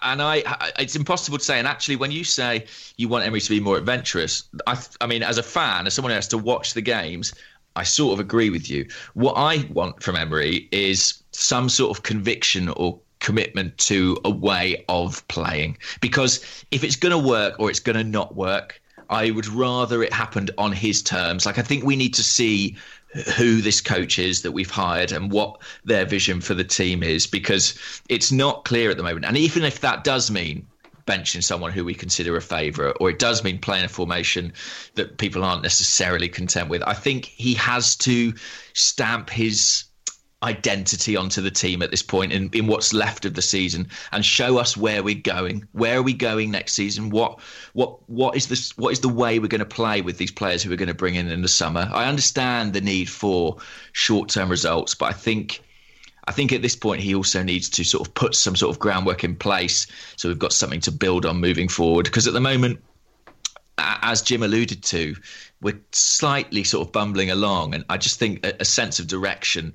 and I, I, it's impossible to say. And actually, when you say you want Emery to be more adventurous, I, I mean, as a fan, as someone who has to watch the games, I sort of agree with you. What I want from Emery is some sort of conviction or commitment to a way of playing. Because if it's going to work or it's going to not work, I would rather it happened on his terms. Like, I think we need to see who this coach is that we've hired and what their vision for the team is because it's not clear at the moment. And even if that does mean benching someone who we consider a favourite, or it does mean playing a formation that people aren't necessarily content with, I think he has to stamp his identity onto the team at this point in, in what's left of the season and show us where we're going. Where are we going next season? What what what is this what is the way we're going to play with these players who we're going to bring in in the summer? I understand the need for short-term results, but I think I think at this point he also needs to sort of put some sort of groundwork in place so we've got something to build on moving forward because at the moment as Jim alluded to, we're slightly sort of bumbling along, and I just think a, a sense of direction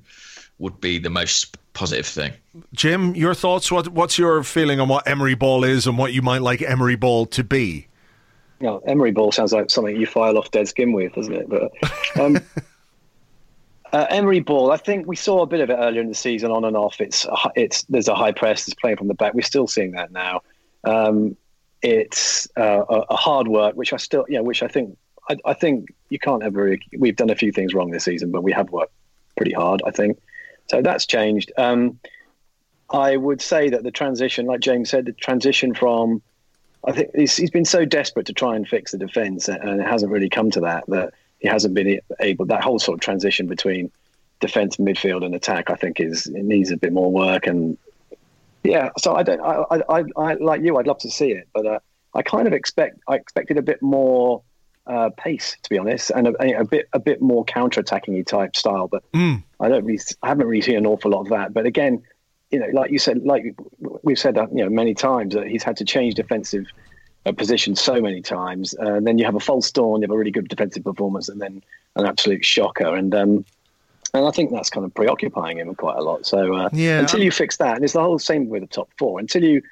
would be the most positive thing. Jim, your thoughts? What What's your feeling on what Emery Ball is and what you might like Emery Ball to be? You know, Emery ball sounds like something you file off dead skin with, doesn't it? But um, <laughs> uh, Emery ball, I think we saw a bit of it earlier in the season, on and off. It's it's there's a high press, it's playing from the back. We're still seeing that now. Um, it's uh, a, a hard work, which I still, yeah, which I think I, I think you can't ever. We've done a few things wrong this season, but we have worked pretty hard. I think so. That's changed. Um, I would say that the transition, like James said, the transition from I think he's, he's been so desperate to try and fix the defence, and it hasn't really come to that. That he hasn't been able. That whole sort of transition between defence, midfield, and attack, I think, is it needs a bit more work. And yeah, so I don't. I, I, I, like you. I'd love to see it, but uh, I kind of expect. I expected a bit more uh, pace, to be honest, and a, a bit a bit more counter-attacking type style. But I don't. Really, I haven't really seen an awful lot of that. But again, you know, like you said, like we've said that you know many times that he's had to change defensive positions so many times. Uh, and then you have a false dawn, you have a really good defensive performance, and then an absolute shocker. And um, and I think that's kind of preoccupying him quite a lot. So uh, Yeah, until I'm- you fix that, and it's the whole same with the top four. Until you,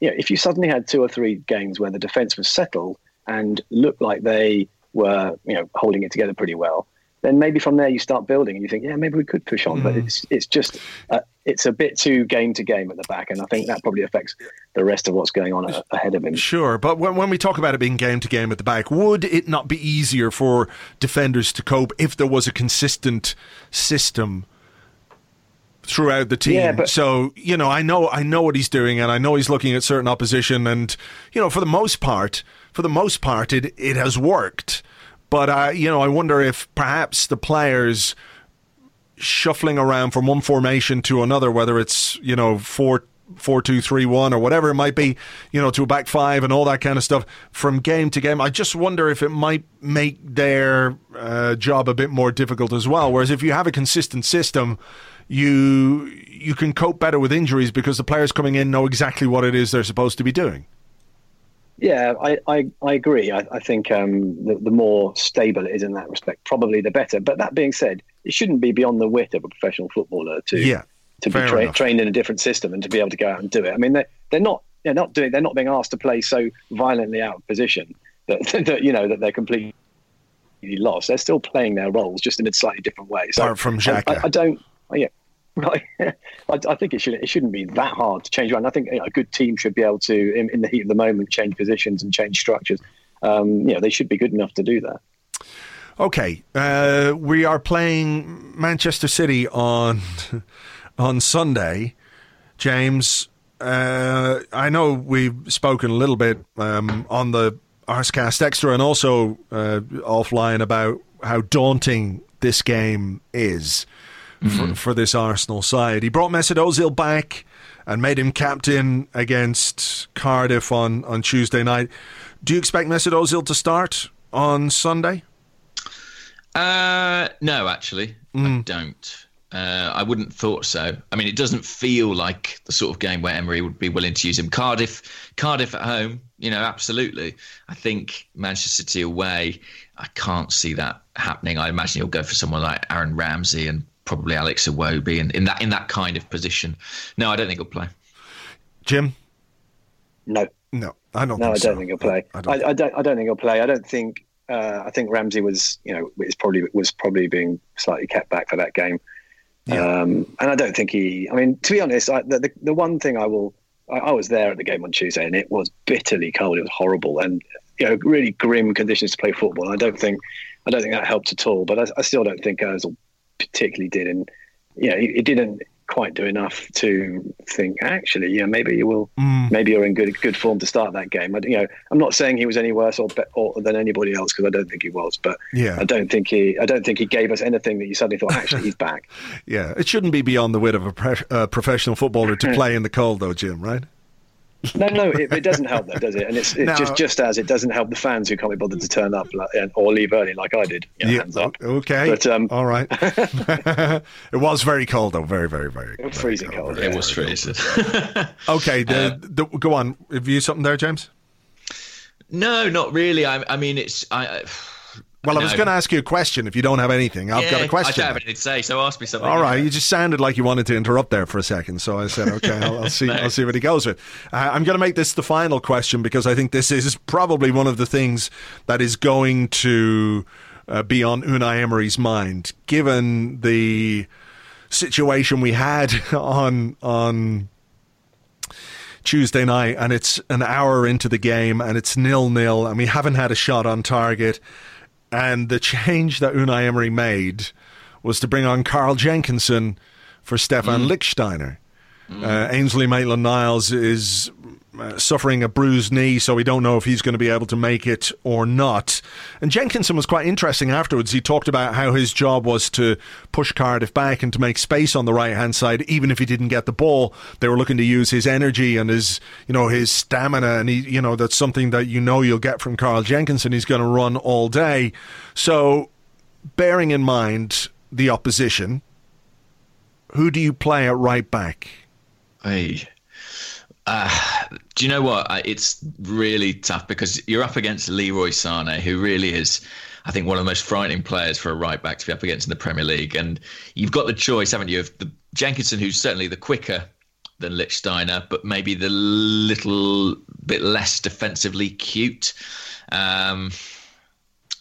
you know, if you suddenly had two or three games where the defense was settled and looked like they were, you know, holding it together pretty well, then maybe from there you start building and you think, yeah, maybe we could push on. Mm. But it's it's just uh, it's a bit too game to game at the back, and I think that probably affects the rest of what's going on a- ahead of him. Sure, but when, when we talk about it being game to game at the back, would it not be easier for defenders to cope if there was a consistent system throughout the team? Yeah, but- so you know, I know, I know what he's doing, and I know he's looking at certain opposition, and you know, for the most part, for the most part, it it has worked. But uh, you know, I wonder if perhaps the players shuffling around from one formation to another, whether it's you know four four two three one or whatever it might be, you know, to a back five and all that kind of stuff from game to game. I just wonder if it might make their uh, job a bit more difficult as well. Whereas if you have a consistent system, you you can cope better with injuries because the players coming in know exactly what it is they're supposed to be doing. Yeah, I, I, I agree. I, I think um, the, the more stable it is in that respect, probably the better. But that being said, it shouldn't be beyond the wit of a professional footballer to Yeah, to be tra- trained in a different system and to be able to go out and do it. I mean, they're they're not they're not doing they're not being asked to play so violently out of position that, <laughs> that you know that they're completely lost. They're still playing their roles just in a slightly different way. So Apart from I, Xhaka. I, I don't. yeah. Right. <laughs> I, I think it should it shouldn't be that hard to change around. I think you know, a good team should be able to, in, in the heat of the moment, change positions and change structures. Um, you know, they should be good enough to do that. Okay, uh, we are playing Manchester City on <laughs> on Sunday. James, uh, I know we've spoken a little bit um, on the Arscast Extra and also uh, offline about how daunting this game is for, for this Arsenal side. He brought Mesut Ozil back and made him captain against Cardiff on, on Tuesday night. Do you expect Mesut Ozil to start on Sunday? Uh, no, actually, I don't. Uh, I wouldn't thought so. I mean, it doesn't feel like the sort of game where Emery would be willing to use him. Cardiff, Cardiff at home, you know, absolutely. I think Manchester City away, I can't see that happening. I imagine he'll go for someone like Aaron Ramsey and probably Alex Iwobi and in that in that kind of position. No, I don't think he'll play. Jim? No, No, I don't no, think I don't think he'll play. I I, don't I, don't. I don't think he'll play. I don't think. Uh, I think Ramsey was, you know, is probably was probably being slightly kept back for that game. Um, and I don't think he. I mean, to be honest, I, the, the the one thing I will. I, I was there at the game on Tuesday, and it was bitterly cold. It was horrible, and you know, really grim conditions to play football. I don't think. I don't think that helped at all. But I, I still don't think Ozil particularly did, and yeah, he, he didn't quite do enough to think actually, yeah, maybe you will, Mm. maybe you're in good good form to start that game. I, you know, I'm not saying he was any worse or, or than anybody else because I don't think he was, but Yeah. I don't think he, I don't think he gave us anything that you suddenly thought actually he's back. <laughs> Yeah, it shouldn't be beyond the wit of a pre- uh, professional footballer to <laughs> play in the cold, though, Jim. Right? No, no, it, it doesn't help though, does it? And it's, it's No. just just as it doesn't help the fans who can't be bothered to turn up like, or leave early like I did. You know, hands up. Okay. But um, All right. <laughs> <laughs> it was very cold, though. Very, very, very. very freezing cold. It was freezing. <laughs> Okay. Uh, The, the, go on. Have you something there, James? no, not really. I, I mean, it's I. Well, I was going to ask you a question. If you don't have anything, I've got a question. I don't have anything to say, so ask me something. All right, you just sounded like you wanted to interrupt there for a second, so I said, "Okay, I'll, I'll <laughs> see. I'll see what he goes with." Uh, I'm going to make this the final question because I think this is probably one of the things that is going to uh, be on Unai Emery's mind, given the situation we had <laughs> on on Tuesday night, and it's an hour into the game, and it's nil nil, and we haven't had a shot on target. And the change that Unai Emery made was to bring on Carl Jenkinson for Stefan mm. Lichtsteiner. Uh, Ainsley Maitland Niles is uh, suffering a bruised knee, so we don't know if he's going to be able to make it or not. And Jenkinson was quite interesting afterwards. He talked about how his job was to push Cardiff back and to make space on the right hand side, even if he didn't get the ball. They were looking to use his energy and his, you know, his stamina, and he, you know, that's something that you know you'll get from Carl Jenkinson. He's going to run all day. So, bearing in mind the opposition, who do you play at right back? Hey. Uh, do you know what? It's really tough because you're up against Leroy Sane, who really is, I think, one of the most frightening players for a right back to be up against in the Premier League. And you've got the choice, haven't you, of the Jenkinson, who's certainly the quicker than Lichtsteiner, but maybe the little bit less defensively cute. Um,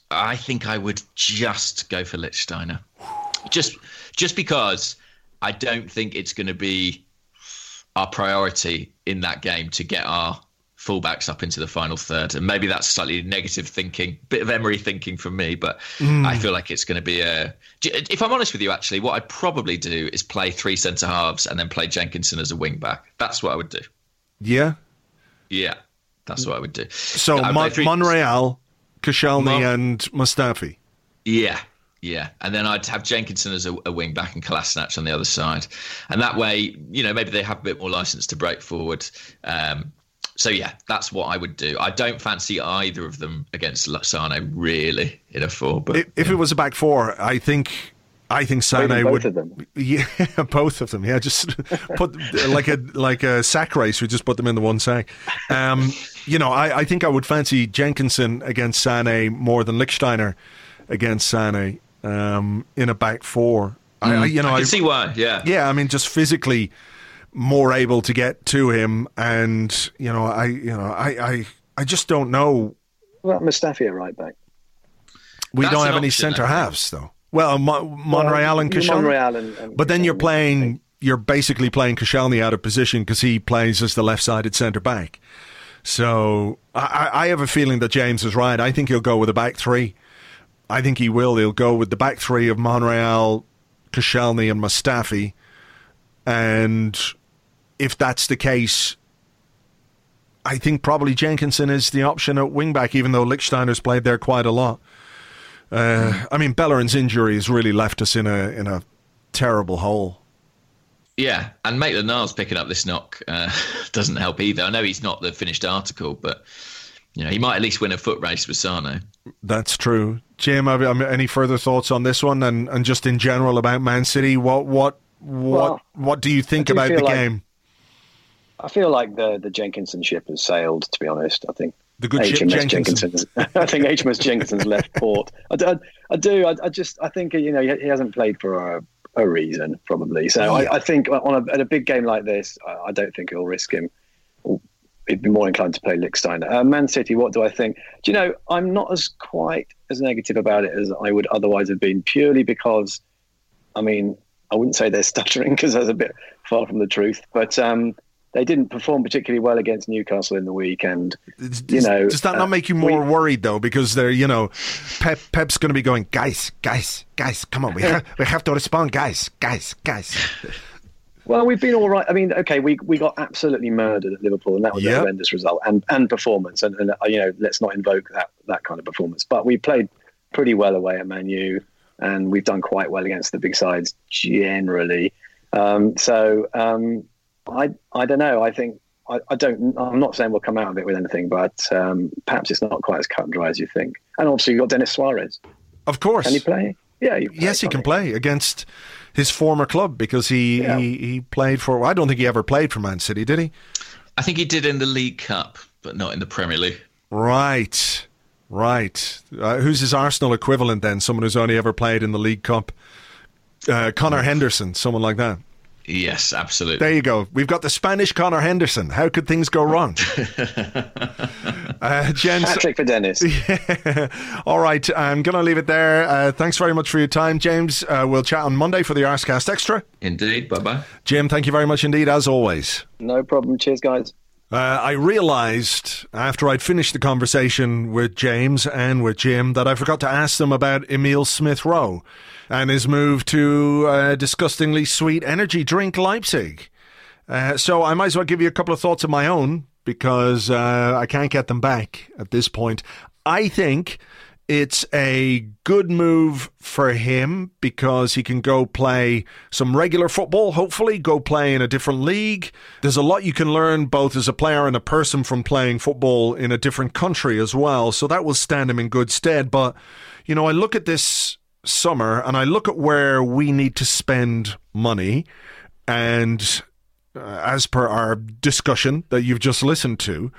I think I would just go for Lichtsteiner, just just because I don't think it's going to be our priority in that game to get our fullbacks up into the final third. And maybe that's slightly negative thinking, bit of Emery thinking from me, but mm. I feel like it's going to be a. If I'm honest with you, actually, what I'd probably do is play three centre halves and then play Jenkinson as a wing back. That's what I would do. Yeah. Yeah, that's what I would do. So I'd Mon- three- Monreal, Koscielny, Mon- and Mustafi. Yeah, yeah, and then I'd have Jenkinson as a, a wing back and Kolasinac on the other side, and that way, you know, maybe they have a bit more license to break forward. Um, so yeah, that's what I would do. I don't fancy either of them against Sane really in a four, but If, if it was a back four, I think I think Sane both would. of them. <laughs> Yeah, both of them. Yeah, just <laughs> put like a like a sack race. We just put them in the one sack. Um, you know, I, I think I would fancy Jenkinson against Sane more than Lichtsteiner against Sane um, in a back four. I, I, you know, I I, see why. Yeah, yeah, I mean, just physically more able to get to him, and you know, I, you know, I, I, I just don't know. What about Mustafi at right back? We That's don't an have any option, centre halves though. Well, Mon- Monreal and Well, Koscielny. Monreal and, and But then you're playing, you're basically playing Koscielny out of position because he plays as the left-sided centre back. So I, I I have a feeling that James is right. I think he'll go with a back three. I think he will. He'll go with the back three of Monreal, Koscielny, and Mustafi. And if that's the case, I think probably Jenkinson is the option at wing back, even though Lichtsteiner's played there quite a lot. Uh, I mean, Bellerin's injury has really left us in a in a terrible hole. yeah, and Maitland Niles picking up this knock uh, <laughs> doesn't help either. I know he's not the finished article, but You know, he might at least win a foot race with Sano. That's true. Jim, have, um, any further thoughts on this one, and, and just in general about Man City? What what what Well, what do you think do about the like- game? I feel like the the Jenkinson ship has sailed. To be honest, I think The good ship HMS Jenkinson. Jenkinson's. <laughs> I think HMS Jenkinson's left <laughs> port. I, do- I, I do. I, I just. I think you know he, he hasn't played for a, a reason, probably. So Yeah. I, I think on a, at a big game like this, I, I don't think he'll risk him. He'd be more inclined to play Lickstein. Uh, Man City. What do I think? Do you know? I'm not as quite as negative about it as I would otherwise have been, purely because, I mean, I wouldn't say they're <laughs> stuttering because that's a bit far from the truth, but. um they didn't perform particularly well against Newcastle in the week, and Does, you know, does that uh, not make you more worried though? Because they're, you know, Pep Pep's going to be going, guys, guys, guys, come on, we <laughs> ha- we have to respond, guys, guys, guys. <laughs> Well, we've been all right. I mean, okay, we we got absolutely murdered at Liverpool, and that was Yep. a horrendous result and and performance. And, and uh, you know, let's not invoke that that kind of performance. But we played pretty well away at Man U, and we've done quite well against the big sides generally. Um, so um, I I don't know. I think. I, I don't. I'm not saying we'll come out of it with anything, but um, perhaps it's not quite as cut and dry as you think. And obviously, you've got Denis Suarez. Of course. Can he play? Yeah, he Yes, he can play against his former club because he, Yeah. he, he played for. I don't think he ever played for Man City, did he? I think he did in the League Cup, but not in the Premier League. Right, right. Uh, who's his Arsenal equivalent then? Someone who's only ever played in the League Cup. Uh, Conor Henderson, someone like that. Yes, absolutely. There you go. We've got the Spanish Conor Henderson. How could things go wrong? <laughs> uh, gents, Hat trick for Denis. <laughs> all right, I'm going to leave it there. Uh, thanks very much for your time, James. Uh, we'll chat on Monday for the Arscast Extra. Indeed. Bye bye. Jim, thank you very much indeed, as always. No problem. Cheers, guys. Uh, I realised after I'd finished the conversation with James and with Jim that I forgot to ask them about Emile Smith Rowe and his move to uh, disgustingly sweet energy drink Leipzig. Uh, so I might as well give you a couple of thoughts of my own because uh, I can't get them back at this point. I think it's a good move for him because he can go play some regular football, hopefully, go play in a different league. There's a lot you can learn both as a player and a person from playing football in a different country as well. So that will stand him in good stead. But, you know, I look at this summer and I look at where we need to spend money and uh, as per our discussion that you've just listened to,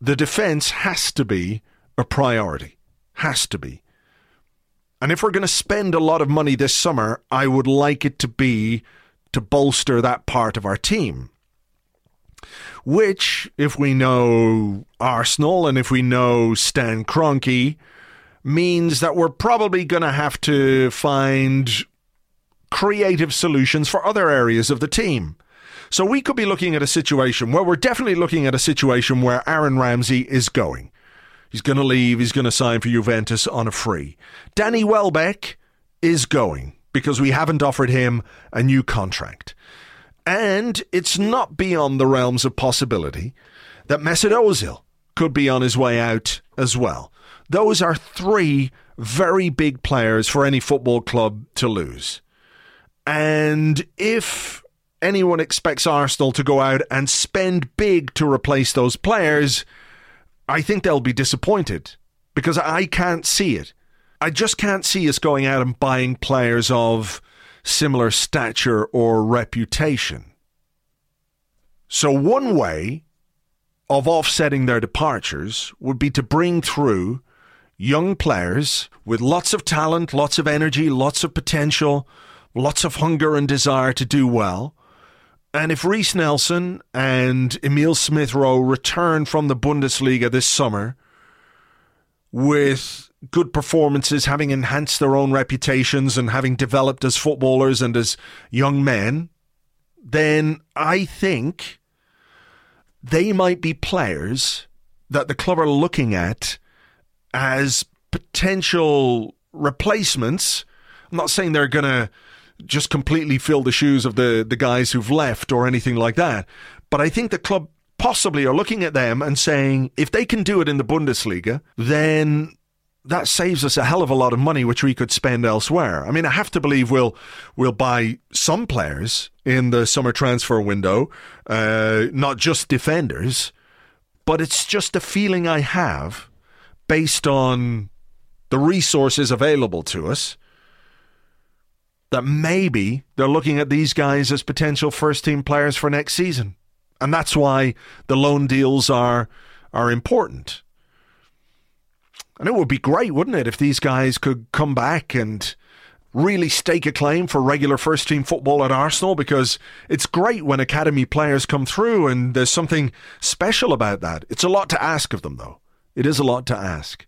the defense has to be a priority. Has to be. And if we're going to spend a lot of money this summer, I would like it to be to bolster that part of our team. Which, if we know Arsenal and if we know Stan Kroenke, means that we're probably going to have to find creative solutions for other areas of the team. So we could be looking at a situation where we're definitely looking at a situation where Aaron Ramsey is going. He's going to leave. He's going to sign for Juventus on a free. Danny Welbeck is going because we haven't offered him a new contract. And it's not beyond the realms of possibility that Mesut Ozil could be on his way out as well. Those are three very big players for any football club to lose. And if anyone expects Arsenal to go out and spend big to replace those players, I think they'll be disappointed because I can't see it. I just can't see us going out and buying players of similar stature or reputation. So, one way of offsetting their departures would be to bring through young players with lots of talent, lots of energy, lots of potential, lots of hunger and desire to do well. And if Reiss Nelson and Emile Smith Rowe return from the Bundesliga this summer with good performances, having enhanced their own reputations and having developed as footballers and as young men, then I think they might be players that the club are looking at as potential replacements. I'm not saying they're going to just completely fill the shoes of the, the guys who've left or anything like that. But I think the club possibly are looking at them and saying if they can do it in the Bundesliga, then that saves us a hell of a lot of money which we could spend elsewhere. I mean, I have to believe we'll we'll buy some players in the summer transfer window, uh, not just defenders. but it's just a feeling I have based on the resources available to us that maybe they're looking at these guys as potential first team players for next season. And that's why the loan deals are are important. And it would be great, wouldn't it, if these guys could come back and really stake a claim for regular first team football at Arsenal because it's great when academy players come through and there's something special about that. It's a lot to ask of them, though. It is a lot to ask.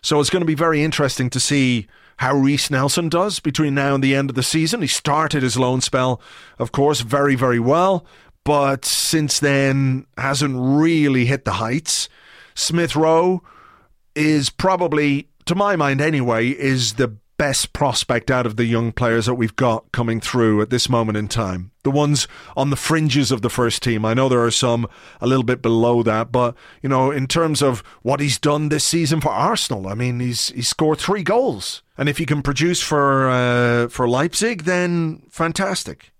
So it's going to be very interesting to see how Reiss Nelson does between now and the end of the season. He started his loan spell, of course, very, very well, but since then hasn't really hit the heights. Smith Rowe is probably, to my mind anyway, is the best prospect out of the young players that we've got coming through at this moment in time. The ones on the fringes of the first team. I know there are some a little bit below that, but you know, in terms of what he's done this season for Arsenal, I mean, he's he's scored three goals, and if he can produce for uh, for Leipzig, then fantastic.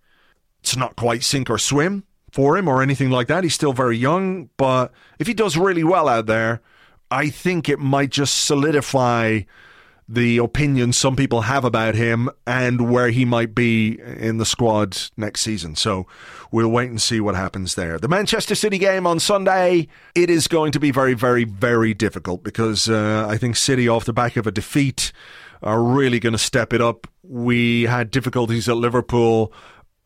It's not quite sink or swim for him or anything like that. He's still very young, but if he does really well out there, I think it might just solidify the opinions some people have about him and where he might be in the squad next season. So we'll wait and see what happens there. The Manchester City game on Sunday, it is going to be very, very, very difficult because uh, I think City, off the back of a defeat, are really going to step it up. We had difficulties at Liverpool.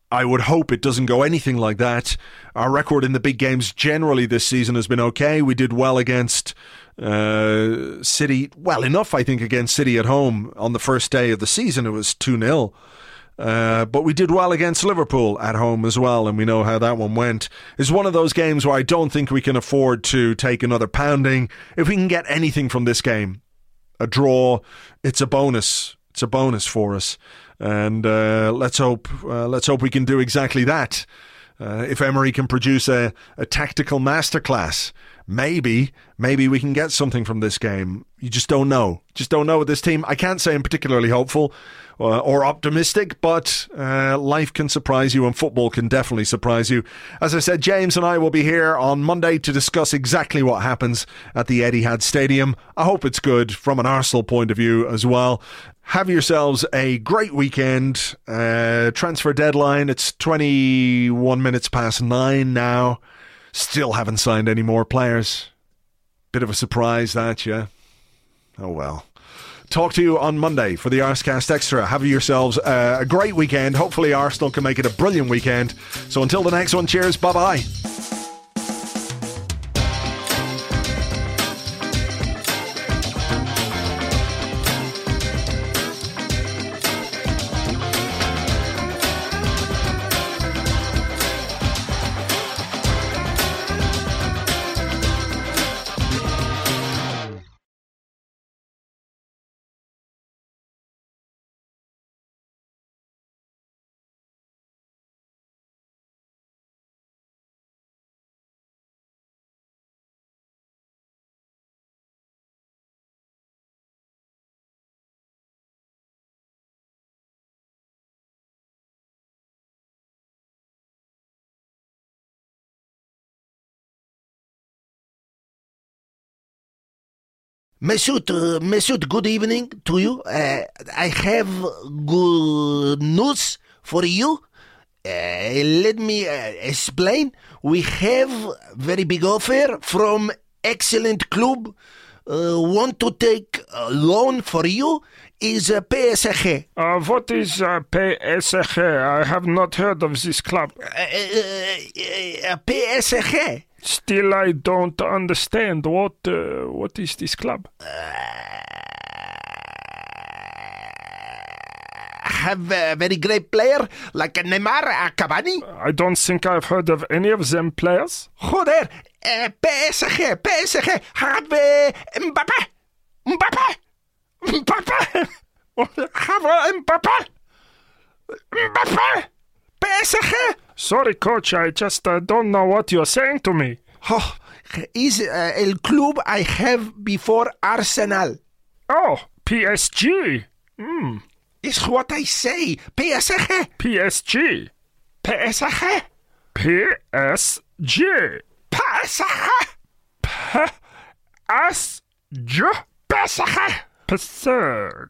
I would hope it doesn't go anything like that. Our record in the big games generally this season has been okay. We did well against uh, City, well enough, I think, against City at home on the first day of the season. It was 2 0. Uh, but we did well against Liverpool at home as well, and we know how that one went. It's one of those games where I don't think we can afford to take another pounding. If we can get anything from this game, a draw, it's a bonus. It's a bonus for us, and uh, let's hope uh, let's hope we can do exactly that. Uh, if Emery can produce a, a tactical masterclass, maybe maybe we can get something from this game. You just don't know. Just don't know with this team. I can't say I'm particularly hopeful uh, or optimistic, but uh, life can surprise you and football can definitely surprise you. As I said, James and I will be here on Monday to discuss exactly what happens at the Etihad Stadium. I hope it's good from an Arsenal point of view as well. Have yourselves a great weekend. Uh, transfer deadline, it's 21 minutes past nine now. Still haven't signed any more players. Bit of a surprise, that, yeah? Oh well. Talk to you on Monday for the Arsecast Extra. Have yourselves uh, a great weekend. Hopefully, Arsenal can make it a brilliant weekend. So until the next one, cheers. Bye bye. Mesut, uh, Mesut, good evening to you. Uh, I have good news for you. Uh, let me uh, explain. We have very big offer from excellent club. Uh, want to take a loan for you is uh, PSG. Uh, what is uh, PSG? I have not heard of this club. Uh, PSG. Still, I don't understand what uh, what is this club. Have a very great player like Neymar uh, Cavani. I don't think I've heard of any of them players. Joder, uh, PSG, PSG have uh, Mbappé, Mbappé, Mbappé, <laughs> have uh, Mbappé, PSG. Sorry, coach, I just uh, don't know what you're saying to me. Oh, is uh, el club I have before Arsenal. Oh, PSG. Hmm, Is what I say. PSG, PSG. PSG, PSG. PSG. PSG. je Pesach.